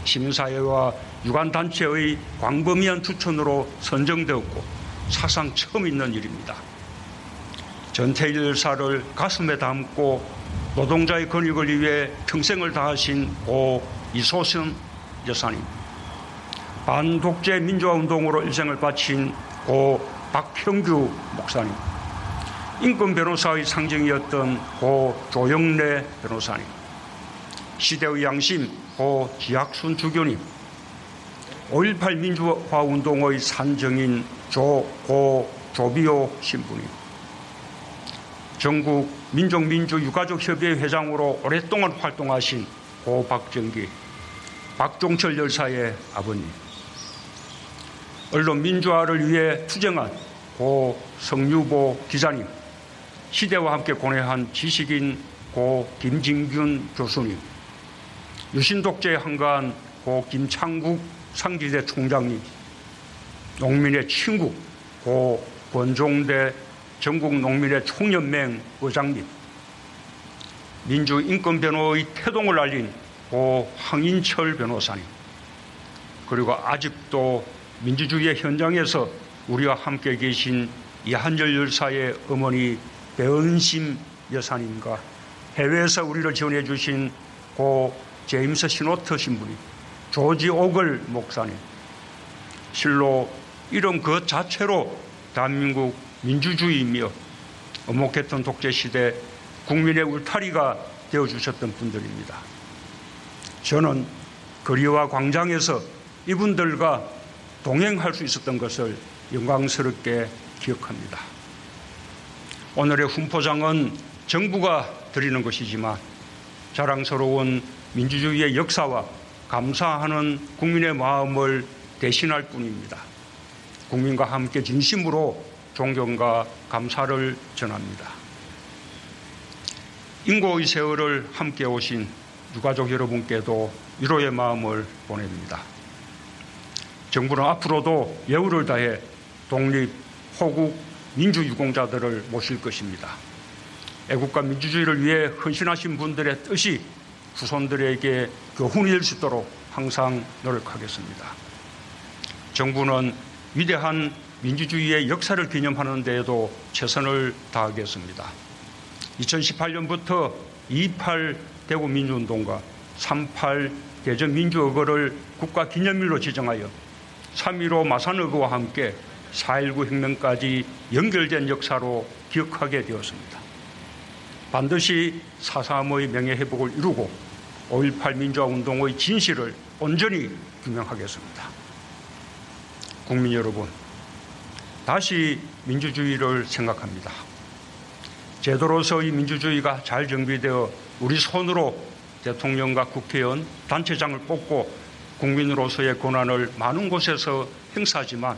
Speaker 6: 시민사회와 유관단체의 광범위한 추천으로 선정되었고 사상 처음 있는 일입니다. 전태일 열사를 가슴에 담고 노동자의 권익을 위해 평생을 다하신 고 이소선 여사님, 반독재 민주화 운동으로 일생을 바친 고 박형규 목사님, 인권 변호사의 상징이었던 고 조영래 변호사님, 시대의 양심 고 지학순 주교님, 5.18 민주화 운동의 산정인 조고 조비오 신부님, 전국 민족민주유가족협의회 회장으로 오랫동안 활동하신 고 박정기, 박종철 열사의 아버님, 언론 민주화를 위해 투쟁한 고 성유보 기자님, 시대와 함께 고뇌한 지식인 고 김진균 교수님, 유신독재에 한가한 고 김창국 상지대 총장님, 농민의 친구 고 권종대 전국 농민의 총연맹 의장님, 민주인권변호의 태동을 알린 고 황인철 변호사님, 그리고 아직도 민주주의의 현장에서 우리와 함께 계신 이한열 열사의 어머니 배은심 여사님과 해외에서 우리를 지원해 주신 고 제임스 시노트 신부님, 조지 오글 목사님, 실로 이름 그 자체로 대한민국 민주주의이며 엄혹했던 독재 시대 국민의 울타리가 되어 주셨던 분들입니다. 저는 거리와 광장에서 이분들과 동행할 수 있었던 것을 영광스럽게 기억합니다. 오늘의 훈포장은 정부가 드리는 것이지만 자랑스러운 민주주의의 역사와 감사하는 국민의 마음을 대신할 뿐입니다. 국민과 함께 진심으로 존경과 감사를 전합니다. 인고의 세월을 함께 오신 유가족 여러분께도 위로의 마음을 보냅니다. 정부는 앞으로도 예우를 다해 독립, 호국, 민주유공자들을 모실 것입니다. 애국과 민주주의를 위해 헌신하신 분들의 뜻이 후손들에게 교훈이 될 수 있도록 항상 노력하겠습니다. 정부는 위대한 민주주의의 역사를 기념하는 데에도 최선을 다하겠습니다. 2018년부터 28 대구 민주운동과 38 대전 민주의거를 국가기념일로 지정하여 3.15 마산의거와 함께 4.19 혁명까지 연결된 역사로 기억하게 되었습니다. 반드시 4.3의 명예회복을 이루고 5.18 민주화운동의 진실을 온전히 규명하겠습니다. 국민 여러분, 다시 민주주의를 생각합니다. 제도로서의 민주주의가 잘 정비되어 우리 손으로 대통령과 국회의원, 단체장을 뽑고 국민으로서의 권한을 많은 곳에서 행사하지만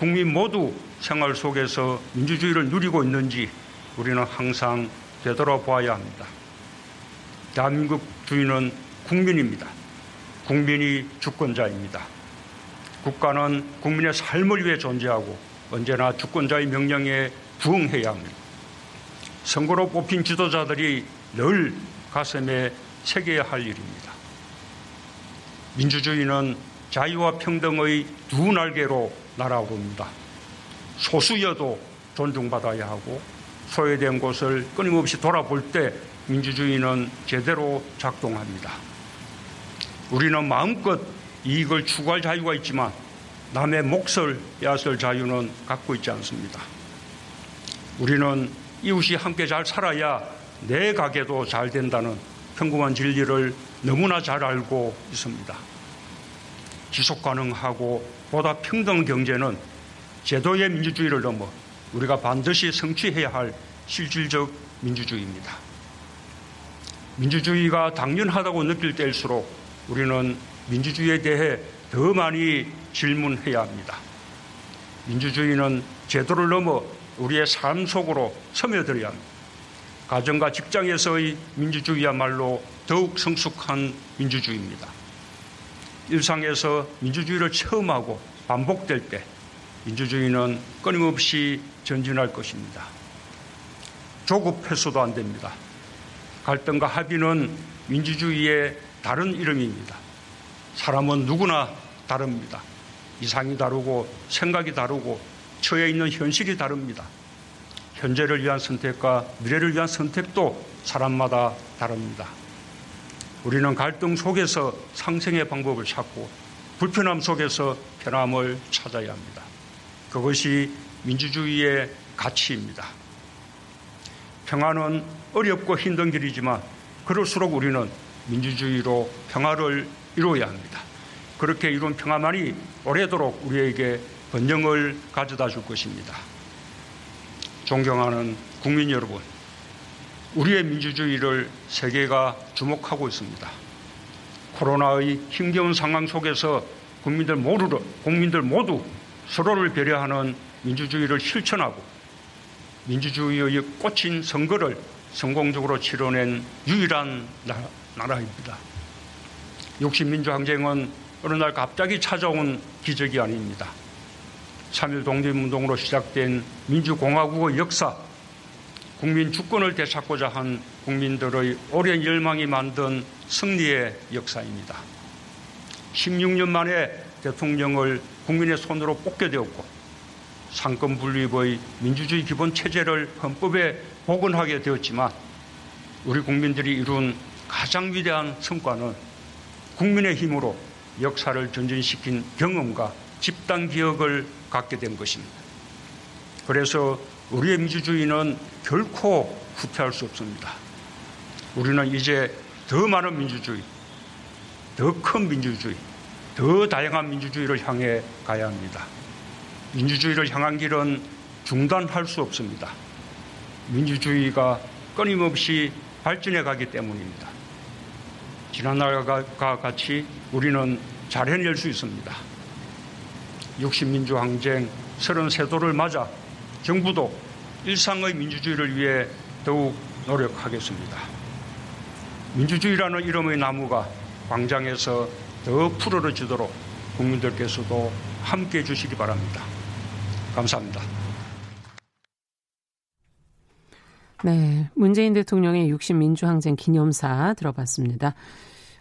Speaker 6: 국민 모두 생활 속에서 민주주의를 누리고 있는지 우리는 항상 되돌아보아야 합니다. 대한민국 주인은 국민입니다. 국민이 주권자입니다. 국가는 국민의 삶을 위해 존재하고 언제나 주권자의 명령에 부응해야 합니다. 선거로 뽑힌 지도자들이 늘 가슴에 새겨야 할 일입니다. 민주주의는 자유와 평등의 두 날개로 날아오릅니다. 소수여도 존중받아야 하고 소외된 곳을 끊임없이 돌아볼 때 민주주의는 제대로 작동합니다. 우리는 마음껏 이익을 추구할 자유가 있지만 남의 몫을 빼앗을 자유는 갖고 있지 않습니다. 우리는 이웃이 함께 잘 살아야 내 가게도 잘 된다는 평범한 진리를 너무나 잘 알고 있습니다. 지속 가능하고 보다 평등 경제는 제도의 민주주의를 넘어 우리가 반드시 성취해야 할 실질적 민주주의입니다. 민주주의가 당연하다고 느낄 때일수록 우리는 민주주의에 대해 더 많이 질문해야 합니다. 민주주의는 제도를 넘어 우리의 삶 속으로 스며들어야 합니다. 가정과 직장에서의 민주주의야말로 더욱 성숙한 민주주의입니다. 일상에서 민주주의를 체험하고 반복될 때 민주주의는 끊임없이 전진할 것입니다. 조급해서도 안 됩니다. 갈등과 합의는 민주주의의 다른 이름입니다. 사람은 누구나 다릅니다. 이상이 다르고 생각이 다르고 처해 있는 현실이 다릅니다. 현재를 위한 선택과 미래를 위한 선택도 사람마다 다릅니다. 우리는 갈등 속에서 상생의 방법을 찾고 불편함 속에서 편함을 찾아야 합니다. 그것이 민주주의의 가치입니다. 평화는 어렵고 힘든 길이지만 그럴수록 우리는 민주주의로 평화를 이루어야 합니다. 그렇게 이룬 평화만이 오래도록 우리에게 번영을 가져다 줄 것입니다. 존경하는 국민 여러분, 우리의 민주주의를 세계가 주목하고 있습니다. 코로나의 힘겨운 상황 속에서 국민들 모두, 국민들 모두 서로를 배려하는 민주주의를 실천하고 민주주의의 꽃인 선거를 성공적으로 치러낸 유일한 나라입니다. 60민주항쟁은 어느 날 갑자기 찾아온 기적이 아닙니다. 3.1 독립운동으로 시작된 민주공화국의 역사, 국민 주권을 되찾고자 한 국민들의 오랜 열망이 만든 승리의 역사입니다. 16년 만에 대통령을 국민의 손으로 뽑게 되었고 상권 분립의 민주주의 기본 체제를 헌법에 복원하게 되었지만 우리 국민들이 이룬 가장 위대한 성과는 국민의 힘으로 역사를 전진시킨 경험과 집단 기억을 갖게 된 것입니다. 그래서 우리의 민주주의는 결코 후퇴할 수 없습니다. 우리는 이제 더 많은 민주주의, 더 큰 민주주의, 더 다양한 민주주의를 향해 가야 합니다. 민주주의를 향한 길은 중단할 수 없습니다. 민주주의가 끊임없이 발전해 가기 때문입니다. 지난날과 같이 우리는 잘 해낼 수 있습니다. 60민주항쟁 33도를 맞아 정부도 일상의 민주주의를 위해 더욱 노력하겠습니다. 민주주의라는 이름의 나무가 광장에서 더 푸르러지도록 국민들께서도 함께 해주시기 바랍니다. 감사합니다.
Speaker 2: 네. 문재인 대통령의 60 민주항쟁 기념사 들어봤습니다.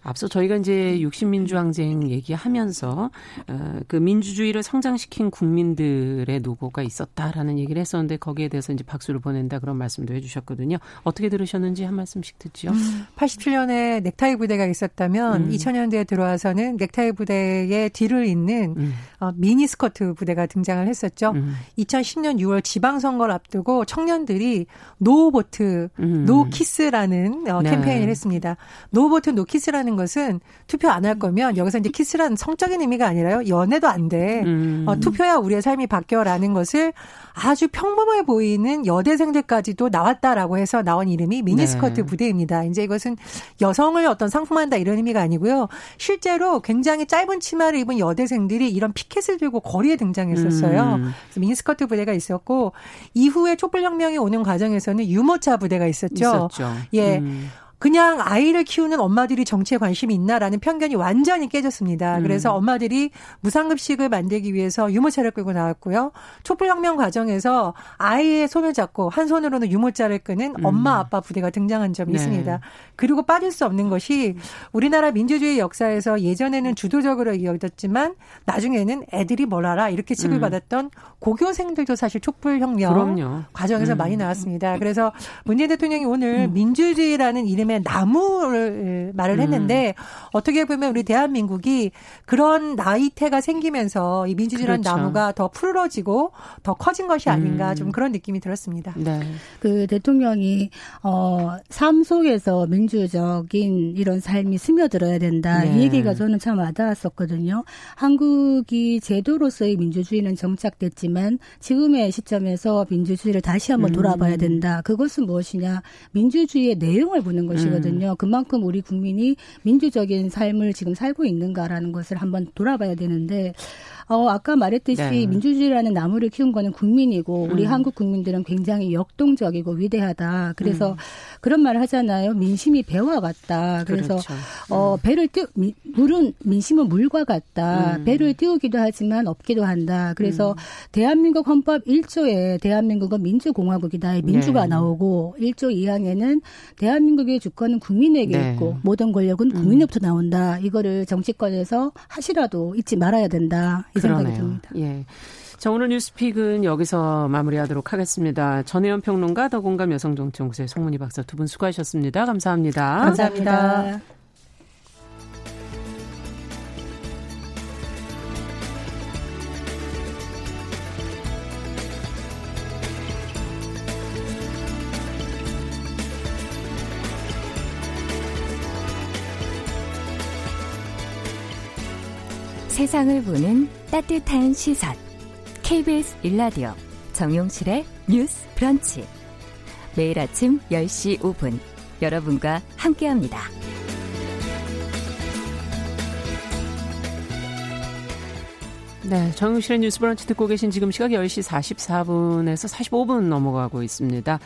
Speaker 2: 앞서 저희가 이제 육신민주항쟁 얘기하면서 어, 그 민주주의를 성장시킨 국민들의 노고가 있었다라는 얘기를 했었는데 거기에 대해서 이제 박수를 보낸다 그런 말씀도 해주셨거든요. 어떻게 들으셨는지 한 말씀씩 듣죠. 음.
Speaker 4: 87년에 넥타이 부대가 있었다면 음. 2000년대에 들어와서는 넥타이 부대의 뒤를 잇는 음. 어, 미니스커트 부대가 등장을 했었죠. 음. 2010년 6월 지방선거를 앞두고 청년들이 No Vote 음. No Kiss라는 어, 네. 캠페인을 했습니다. No Vote No Kiss라는 것은 투표 안 할 거면 여기서 이제 키스라는 성적인 의미가 아니라요. 연애도 안 돼. 음. 어, 투표해야 우리의 삶이 바뀌어라는 것을 아주 평범해 보이는 여대생들까지도 나왔다라고 해서 나온 이름이 미니스커트 네. 부대입니다. 이제 이것은 여성을 어떤 상품화한다 이런 의미가 아니고요. 실제로 굉장히 짧은 치마를 입은 여대생들이 이런 피켓을 들고 거리에 등장했었어요. 음. 미니스커트 부대가 있었고 이후에 촛불혁명이 오는 과정에서는 유모차 부대가 있었죠.
Speaker 2: 있었죠.
Speaker 4: 예. 음. 그냥 아이를 키우는 엄마들이 정치에 관심이 있나라는 편견이 완전히 깨졌습니다. 음. 그래서 엄마들이 무상급식을 만들기 위해서 유모차를 끌고 나왔고요. 촛불혁명 과정에서 아이의 손을 잡고 한 손으로는 유모차를 끄는 음. 엄마 아빠 부대가 등장한 점이 네. 있습니다. 그리고 빠질 수 없는 것이 우리나라 민주주의 역사에서 예전에는 주도적으로 이어졌지만 나중에는 애들이 뭘 알아 이렇게 취급을 음. 받았던 고교생들도 사실 촛불혁명. 과정에서 음. 많이 나왔습니다. [laughs] 그래서 문재인 대통령이 오늘 음. 민주주의라는 이름 때문에 나무를 말을 음. 했는데 음. 어떻게 보면 우리 대한민국이 그런 나이테가 생기면서 이 민주주의라는 그렇죠. 나무가 더 푸르러지고 더 커진 것이 아닌가 음. 좀 그런 느낌이 들었습니다.
Speaker 3: 네. 그 대통령이 어, 삶 속에서 민주적인 이런 삶이 스며들어야 된다. 네. 이 얘기가 저는 참 와닿았었거든요. 한국이 제도로서의 민주주의는 정착됐지만 지금의 시점에서 민주주의를 다시 한번 돌아봐야 음. 된다. 그것은 무엇이냐? 민주주의의 내용을 보는 것이 것이거든요. 음. 그만큼 우리 국민이 민주적인 삶을 지금 살고 있는가라는 것을 한번 돌아봐야 되는데 어, 아까 말했듯이 네. 민주주의라는 나무를 키운 거는 국민이고 우리 음. 한국 국민들은 굉장히 역동적이고 위대하다. 그래서 음. 그런 말을 하잖아요. 민심이 배와 같다. 그래서 그렇죠. 어, 음. 배를 띄 물은 민심은 물과 같다. 음. 배를 띄우기도 하지만 없기도 한다. 그래서 음. 대한민국 헌법 1조에 대한민국은 민주공화국이다. 민주가 네. 나오고 1조 2항에는 대한민국의 주권은 국민에게 네. 있고 모든 권력은 음. 국민으로부터 나온다. 이거를 정치권에서 하시라도 잊지 말아야 된다. 이 생각이 듭니다.
Speaker 2: 예. 자, 오늘 뉴스픽은 여기서 마무리하도록 하겠습니다. 전혜연 평론가, 더공감 여성정치연구소의 송문희 박사 두 분 수고하셨습니다. 감사합니다.
Speaker 3: 감사합니다. 감사합니다.
Speaker 1: 세상을 보는 따뜻한 시선. KBS 일라디오 정용실의 뉴스 브런치. 매일 아침 10시 5분 여러분과 함께합니다.
Speaker 2: 네, 정용실의 뉴스 브런치 듣고 계신 지금 시각 10시 44분에서 45분 넘어가고 있습니다.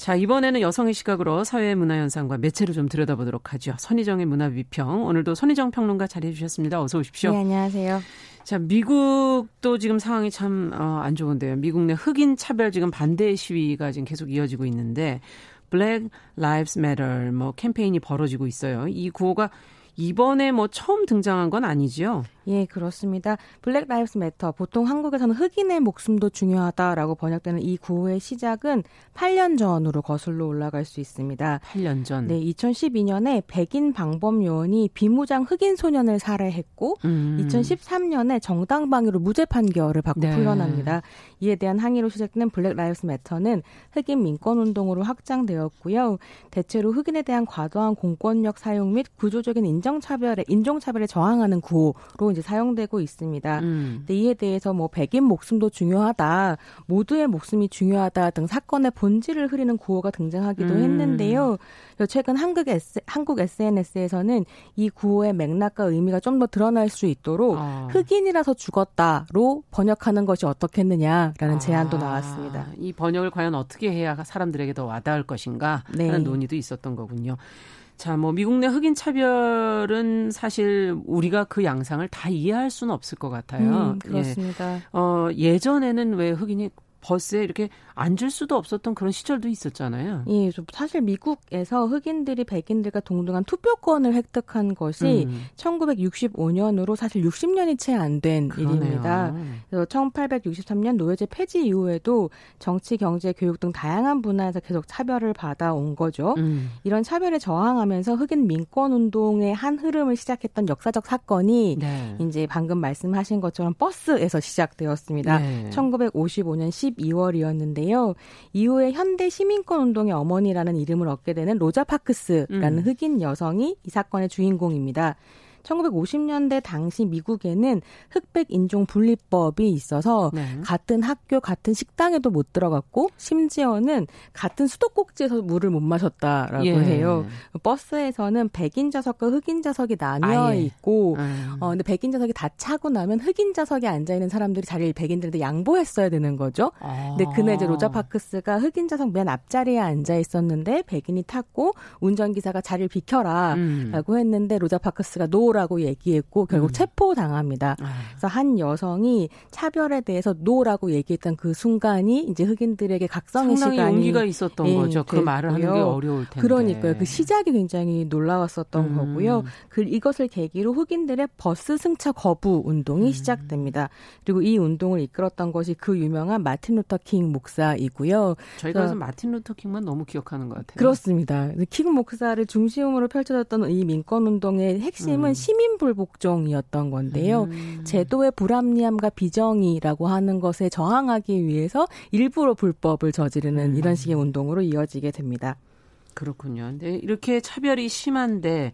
Speaker 2: 자, 이번에는 여성의 시각으로 사회 문화 현상과 매체를 좀 들여다보도록 하죠. 선희정의 문화 비평. 오늘도 선희정 평론가 자리해 주셨습니다. 어서 오십시오.
Speaker 7: 네, 안녕하세요.
Speaker 2: 자, 미국도 지금 상황이 참 안 어, 좋은데요. 미국 내 흑인 차별 지금 반대 시위가 지금 계속 이어지고 있는데 Black Lives Matter 뭐 캠페인이 벌어지고 있어요. 이 구호가 이번에 뭐 처음 등장한 건 아니지요?
Speaker 7: 예, 그렇습니다. Black Lives Matter 보통 한국에서는 흑인의 목숨도 중요하다라고 번역되는 이 구호의 시작은 8년 전으로 거슬러 올라갈 수 있습니다.
Speaker 2: 8년 전.
Speaker 7: 네, 2012년에 백인 방범 요원이 비무장 흑인 소년을 살해했고 음. 2013년에 정당 방위로 무죄 판결을 받고 네. 풀려납니다. 이에 대한 항의로 시작된 Black Lives Matter는 흑인 민권 운동으로 확장되었고요. 대체로 흑인에 대한 과도한 공권력 사용 및 구조적인 인정차별에 인종차별에 저항하는 구호로 이제 사용되고 있습니다. 음. 근데 이에 대해서 뭐 백인 목숨도 중요하다, 모두의 목숨이 중요하다 등 사건의 본질을 흐리는 구호가 등장하기도 음. 했는데요. 최근 한국, S, 한국 SNS에서는 이 구호의 맥락과 의미가 좀 더 드러날 수 있도록 아. 흑인이라서 죽었다로 번역하는 것이 어떻겠느냐라는 아. 제안도 나왔습니다.
Speaker 2: 이 번역을 과연 어떻게 해야 사람들에게 더 와닿을 것인가 네. 하는 논의도 있었던 거군요. 자, 뭐 미국 내 흑인 차별은 사실 우리가 그 양상을 다 이해할 수는 없을 것 같아요.
Speaker 7: 음, 그렇습니다.
Speaker 2: 예. 어, 예전에는 왜 흑인이 버스에 이렇게 앉을 수도 없었던 그런 시절도 있었잖아요.
Speaker 7: 예, 사실 미국에서 흑인들이 백인들과 동등한 투표권을 획득한 것이 음. 1965년으로 사실 60년이 채 안 된 일입니다. 그래서 1863년 노예제 폐지 이후에도 정치, 경제, 교육 등 다양한 분야에서 계속 차별을 받아온 거죠. 음. 이런 차별에 저항하면서 흑인 민권 운동의 한 흐름을 시작했던 역사적 사건이 네. 이제 방금 말씀하신 것처럼 버스에서 시작되었습니다. 네. 1955년 12월이었는데요. 있는데요. 이후에 현대 시민권 운동의 어머니라는 이름을 얻게 되는 로자 파크스라는 음. 흑인 여성이 이 사건의 주인공입니다. 1950년대 당시 미국에는 흑백 인종 분리법이 있어서 네. 같은 학교 같은 식당에도 못 들어갔고 심지어는 같은 수도꼭지에서 물을 못 마셨다라고 예. 해요. 버스에서는 백인 좌석과 흑인 좌석이 나뉘어 아, 예. 있고 음. 어 근데 백인 좌석이 다 차고 나면 흑인 좌석에 앉아 있는 사람들이 자리를 백인들한테 양보했어야 되는 거죠. 아. 근데 그날 이제 로자 파크스가 흑인 좌석 맨 앞자리에 앉아 있었는데 백인이 탔고 운전기사가 자리를 비켜라라고 음. 했는데 로자 파크스가 no no라고 얘기했고 결국 음. 체포당합니다. 아. 그래서 한 여성이 차별에 대해서 no라고 얘기했던 그 순간이 이제 흑인들에게 각성의 시간이
Speaker 2: 용기가 있었던 예, 거죠. 그 말을 하는 게 어려울 텐데.
Speaker 7: 그러니까요. 그 시작이 굉장히 놀라웠었던 음. 거고요. 그 이것을 계기로 흑인들의 버스 승차 거부 운동이 음. 시작됩니다. 그리고 이 운동을 이끌었던 것이 그 유명한 마틴 루터 킹 목사이고요.
Speaker 2: 저희가 그래서 마틴 루터 킹만 너무 기억하는 것 같아요.
Speaker 7: 그렇습니다. 킹 목사를 중심으로 펼쳐졌던 이 민권 운동의 핵심은 음. 시민 불복종이었던 건데요. 음. 제도의 불합리함과 비정의라고 하는 것에 저항하기 위해서 일부러 불법을 저지르는 음. 이런 식의 운동으로 이어지게 됩니다.
Speaker 2: 그렇군요. 근데 이렇게 차별이 심한데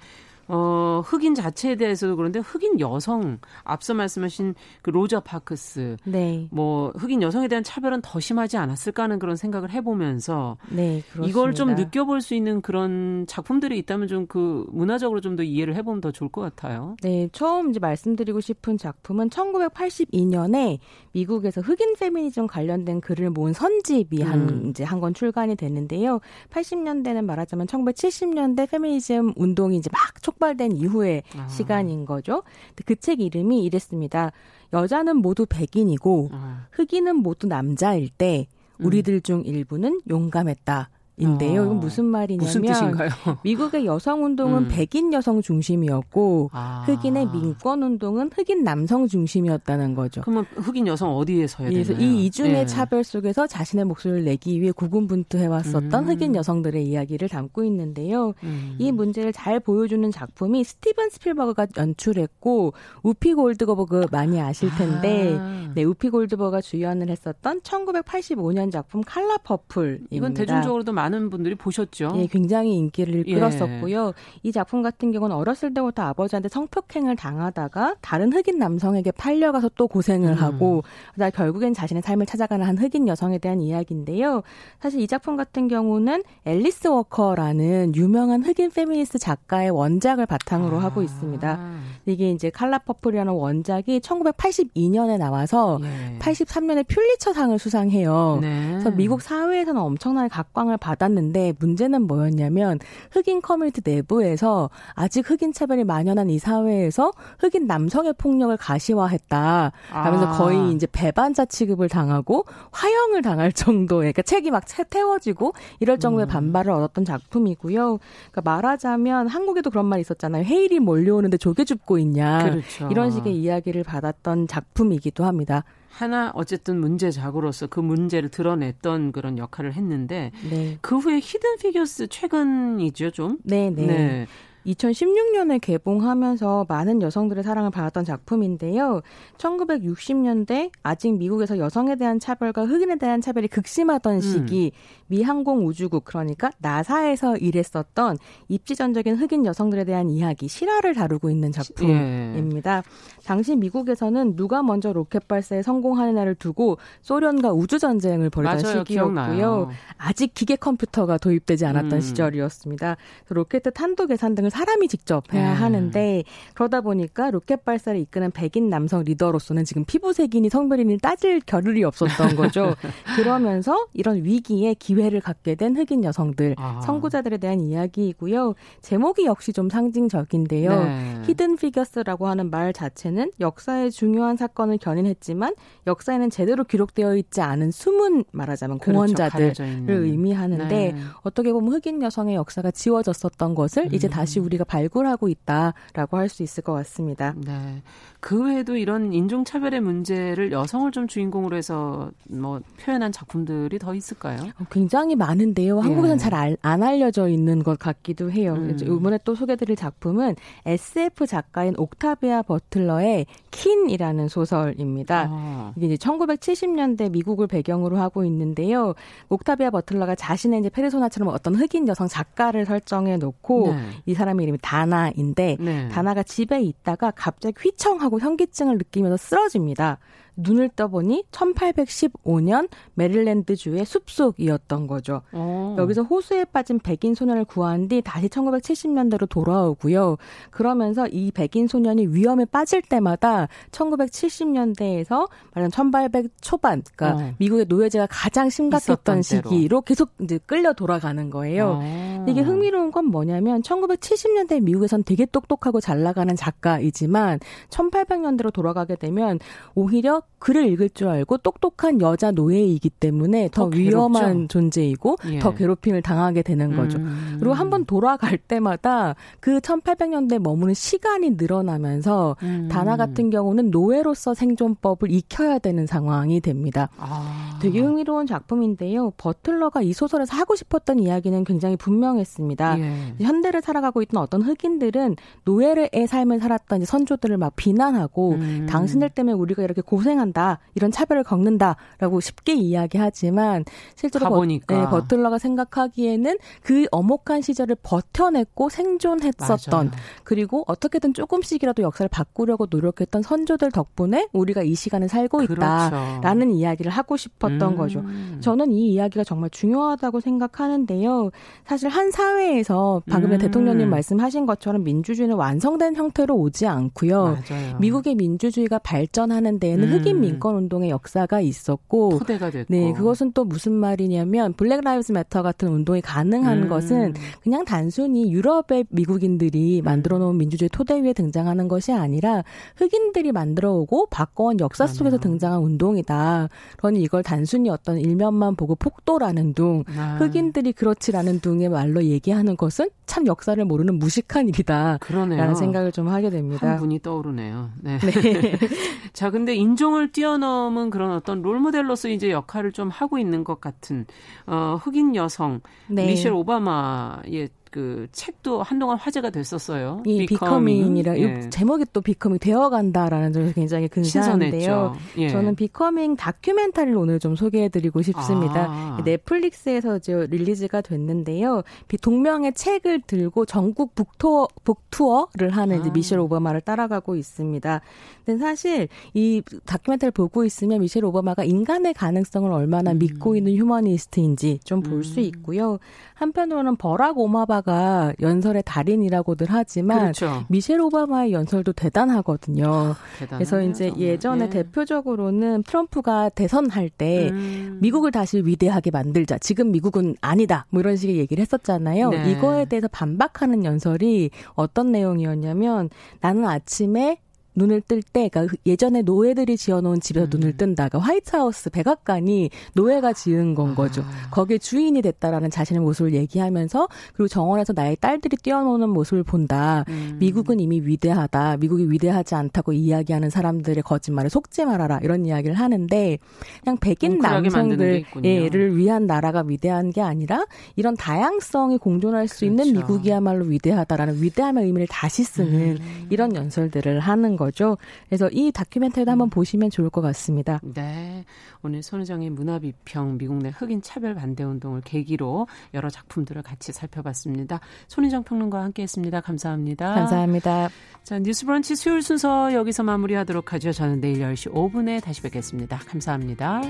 Speaker 2: 어, 흑인 자체에 대해서도 그런데 흑인 여성 앞서 말씀하신 그 로저 파크스 네. 뭐 흑인 여성에 대한 차별은 더 심하지 않았을까 하는 그런 생각을 해보면서 네, 이걸 좀 느껴볼 수 있는 그런 작품들이 있다면 좀 그 문화적으로 좀 더 이해를 해보면 더 좋을 것 같아요.
Speaker 7: 네, 처음 이제 말씀드리고 싶은 작품은 1982년에 미국에서 흑인 페미니즘 관련된 글을 모은 선집이 음. 한 이제 한 권 출간이 됐는데요. 80년대는 말하자면 1970년대 페미니즘 운동이 이제 막 촉. 촉발된 이후의 아. 시간인 거죠. 그 책 이름이 이랬습니다. 여자는 모두 백인이고 아. 흑인은 모두 남자일 때 우리들 중 일부는 용감했다. 인데요. 어. 이건 무슨 말이냐면
Speaker 2: 무슨 뜻인가요? [laughs]
Speaker 7: 미국의 여성 운동은 음. 백인 여성 중심이었고 아. 흑인의 민권 운동은 흑인 남성 중심이었다는 거죠.
Speaker 2: 그러면 흑인 여성 어디에 서야 되나요?
Speaker 7: 이 이중의 네. 차별 속에서 자신의 목소리를 내기 위해 고군분투해 왔었던 음. 흑인 여성들의 이야기를 담고 있는데요. 음. 이 문제를 잘 보여주는 작품이 스티븐 스필버그가 연출했고 우피 골드버그 많이 아실 텐데 아. 네, 우피 골드버그가 주연을 했었던 1985년 작품 칼라 퍼플입니다.
Speaker 2: 이건 대중적으로도 많이 많은 분들이 보셨죠.
Speaker 7: 예, 굉장히 인기를 예. 끌었었고요. 예. 이 작품 같은 경우는 어렸을 때부터 아버지한테 성폭행을 당하다가 다른 흑인 남성에게 팔려가서 또 고생을 음. 하고 그다음 결국엔 자신의 삶을 찾아가는 한 흑인 여성에 대한 이야기인데요. 사실 이 작품 같은 경우는 앨리스 워커라는 유명한 흑인 페미니스트 작가의 원작을 바탕으로 아. 하고 있습니다. 이게 이제 칼라 퍼플이라는 원작이 1982년에 나와서 예. 83년에 퓰리처상을 수상해요. 네. 그래서 미국 사회에서는 엄청나게 각광을 받 받았는데 문제는 뭐였냐면 흑인 커뮤니티 내부에서 아직 흑인 차별이 만연한 이 사회에서 흑인 남성의 폭력을 가시화했다. 하면서 아. 거의 이제 배반자 취급을 당하고 화형을 당할 [laughs] 정도의 그러니까 책이 막 태워지고 이럴 정도의 음. 반발을 얻었던 작품이고요. 그러니까 말하자면 한국에도 그런 말이 있었잖아요. 헤일이 몰려오는데 조개 줍고 있냐. 그렇죠. 이런 식의 이야기를 받았던 작품이기도 합니다.
Speaker 2: 하나 어쨌든 문제작으로서 그 문제를 드러냈던 그런 역할을 했는데 네. 그 후에 히든 피겨스 최근이죠 좀.
Speaker 7: 네, 네. 네. 2016년에 개봉하면서 많은 여성들의 사랑을 받았던 작품인데요. 1960년대 아직 미국에서 여성에 대한 차별과 흑인에 대한 차별이 극심하던 음. 시기 음. 미 항공 우주국 그러니까 나사에서 일했었던 입지전적인 흑인 여성들에 대한 이야기 실화를 다루고 있는 작품입니다. 예. 당시 미국에서는 누가 먼저 로켓 발사에 성공하느냐를 두고 소련과 우주 전쟁을 벌이던 맞아요, 시기였고요. 기억나요. 아직 기계 컴퓨터가 도입되지 않았던 음. 시절이었습니다. 로켓 탄도 계산 등을 사람이 직접 해야 음. 하는데 그러다 보니까 로켓 발사를 이끄는 백인 남성 리더로서는 지금 피부색이니 성별이니 따질 겨를이 없었던 [laughs] 거죠. 그러면서 이런 위기에 기회를 갖게 된 흑인 여성들, 아. 선구자들에 대한 이야기이고요. 제목이 역시 좀 상징적인데요. 네. Hidden Figures라고 하는 말 자체는 역사의 중요한 사건을 견인했지만 역사에는 제대로 기록되어 있지 않은 숨은 말하자면 그렇죠. 공헌자들을 의미하는데 네. 어떻게 보면 흑인 여성의 역사가 지워졌었던 것을 음. 이제 다시 우리가 발굴하고 있다라고 할 수 있을 것 같습니다.
Speaker 2: 네. 그 외에도 이런 인종차별의 문제를 여성을 좀 주인공으로 해서 뭐 표현한 작품들이 더 있을까요?
Speaker 7: 어, 굉장히 많은데요. 한국에서는 예. 잘안 알려져 있는 것 같기도 해요. 음. 이번에 또 소개드릴 작품은 SF 작가인 옥타비아 버틀러의 킨이라는 소설입니다. 아. 이게 이제 1970년대 미국을 배경으로 하고 있는데요. 옥타비아 버틀러가 자신의 이제 페르소나처럼 어떤 흑인 여성 작가를 설정해 놓고 네. 이 사람 의 이름이 다나인데 네. 다나가 집에 있다가 갑자기 휘청하고 현기증을 느끼면서 쓰러집니다. 눈을 떠보니 1815년 메릴랜드주의 숲속이었던 거죠. 오. 어. 여기서 호수에 빠진 백인 소년을 구한 뒤 다시 1970년대로 돌아오고요. 그러면서 이 백인 소년이 위험에 빠질 때마다 1970년대에서 말하자면 1800 초반, 그러니까 어. 미국의 노예제가 가장 심각했던 시기로 계속 이제 끌려 돌아가는 거예요. 어. 이게 흥미로운 건 뭐냐면 1970년대 미국에선 되게 똑똑하고 잘 나가는 작가이지만 1800년대로 돌아가게 되면 오히려 글을 읽을 줄 알고 똑똑한 여자 노예이기 때문에 더, 더 위험한 존재이고 예. 더 괴롭힘을 당하게 되는 거죠. 음. 그리고 한번 돌아갈 때마다 그 1800년대 머무는 시간이 늘어나면서 음. 다나 같은 경우는 노예로서 생존법을 익혀야 되는 상황이 됩니다. 아. 되게 흥미로운 작품인데요. 버틀러가 이 소설에서 하고 싶었던 이야기는 굉장히 분명했습니다. 예. 현대를 살아가고 있던 어떤 흑인들은 노예의 삶을 살았던 선조들을 막 비난하고 음. 당신들 때문에 우리가 이렇게 고생 한 한다 이런 차별을 겪는다라고 쉽게 이야기하지만 실제로 버, 네, 버틀러가 생각하기에는 그 엄혹한 시절을 버텨냈고 생존했었던 맞아요. 그리고 어떻게든 조금씩이라도 역사를 바꾸려고 노력했던 선조들 덕분에 우리가 이 시간을 살고 있다라는 그렇죠. 이야기를 하고 싶었던 음. 거죠. 저는 이 이야기가 정말 중요하다고 생각하는데요. 사실 한 사회에서 방금 음. 대통령님 말씀하신 것처럼 민주주의는 완성된 형태로 오지 않고요. 맞아요. 미국의 민주주의가 발전하는 데에는 음. 흑인 민권 운동의 역사가 있었고
Speaker 2: 토대가 됐고.
Speaker 7: 네, 그것은 또 무슨 말이냐면 블랙 라이브즈 매터 같은 운동이 가능한 음. 것은 그냥 단순히 유럽의 미국인들이 음. 만들어 놓은 민주주의 토대 위에 등장하는 것이 아니라 흑인들이 만들어 오고 바꿔온 역사 속에서 등장한 운동이다. 그러니 이걸 단순히 어떤 일면만 보고 폭도라는 둥, 아. 흑인들이 그렇지라는 둥의 말로 얘기하는 것은 참 역사를 모르는 무식한 일이다. 그러네요. 라는 생각을 좀 하게 됩니다.
Speaker 2: 한 분이 떠오르네요. 네. 네. [laughs] 자, 근데 인종 을 뛰어넘은 그런 어떤 롤모델로서 이제 역할을 좀 하고 있는 것 같은 어 흑인 여성 네. 미셸 오바마의 그 책도 한동안 화제가 됐었어요.
Speaker 7: 이 Becoming이라 예. 제목이 또 Becoming 되어간다라는 점에서 굉장히 근사한데요. 예. 저는 Becoming 다큐멘터리를 오늘 좀 소개해드리고 싶습니다. 아. 넷플릭스에서 이제 release가 됐는데요. 동명의 책을 들고 전국 book tour book tour를 하는 아. 미셸 오바마를 따라가고 있습니다. 근데 사실 이 다큐멘터리를 보고 있으면 미셸 오바마가 인간의 가능성을 얼마나 음. 믿고 있는 휴머니스트인지 좀 볼수 음. 있고요. 한편으로는 버락 오마바 오바마가 연설의 달인이라고들 하지만 그렇죠. 미셸 오바마의 연설도 대단하거든요. 아, 그래서 이제 예전에 예. 대표적으로는 트럼프가 대선할 때 음. 미국을 다시 위대하게 만들자. 지금 미국은 아니다. 뭐 이런 식의 얘기를 했었잖아요. 네. 이거에 대해서 반박하는 연설이 어떤 내용이었냐면 나는 아침에 눈을 뜰 때, 그러니까 예전에 노예들이 지어놓은 집에서 음. 눈을 뜬다. 그러니까 화이트하우스 백악관이 노예가 지은 건 거죠. 아. 거기에 주인이 됐다라는 자신의 모습을 얘기하면서 그리고 정원에서 나의 딸들이 뛰어노는 모습을 본다. 음. 미국은 이미 위대하다. 미국이 위대하지 않다고 이야기하는 사람들의 거짓말에 속지 말아라. 이런 이야기를 하는데 그냥 백인 남성들을 위한 나라가 위대한 게 아니라 이런 다양성이 공존할 수 그렇죠. 있는 미국이야말로 위대하다라는 위대함의 의미를 다시 쓰는 음. 이런 연설들을 하는 거죠. 거죠. 그래서 이 다큐멘터리도 한번 음. 보시면 좋을 것 같습니다.
Speaker 2: 네. 오늘 손우정의 문화비평 미국 내 흑인 차별 반대 운동을 계기로 여러 작품들을 같이 살펴봤습니다. 손희정 평론가와 함께했습니다. 감사합니다.
Speaker 7: 감사합니다.
Speaker 2: 자 뉴스브런치 수요일 순서 여기서 마무리하도록 하죠. 저는 내일 10시 5분에 다시 뵙겠습니다. 감사합니다.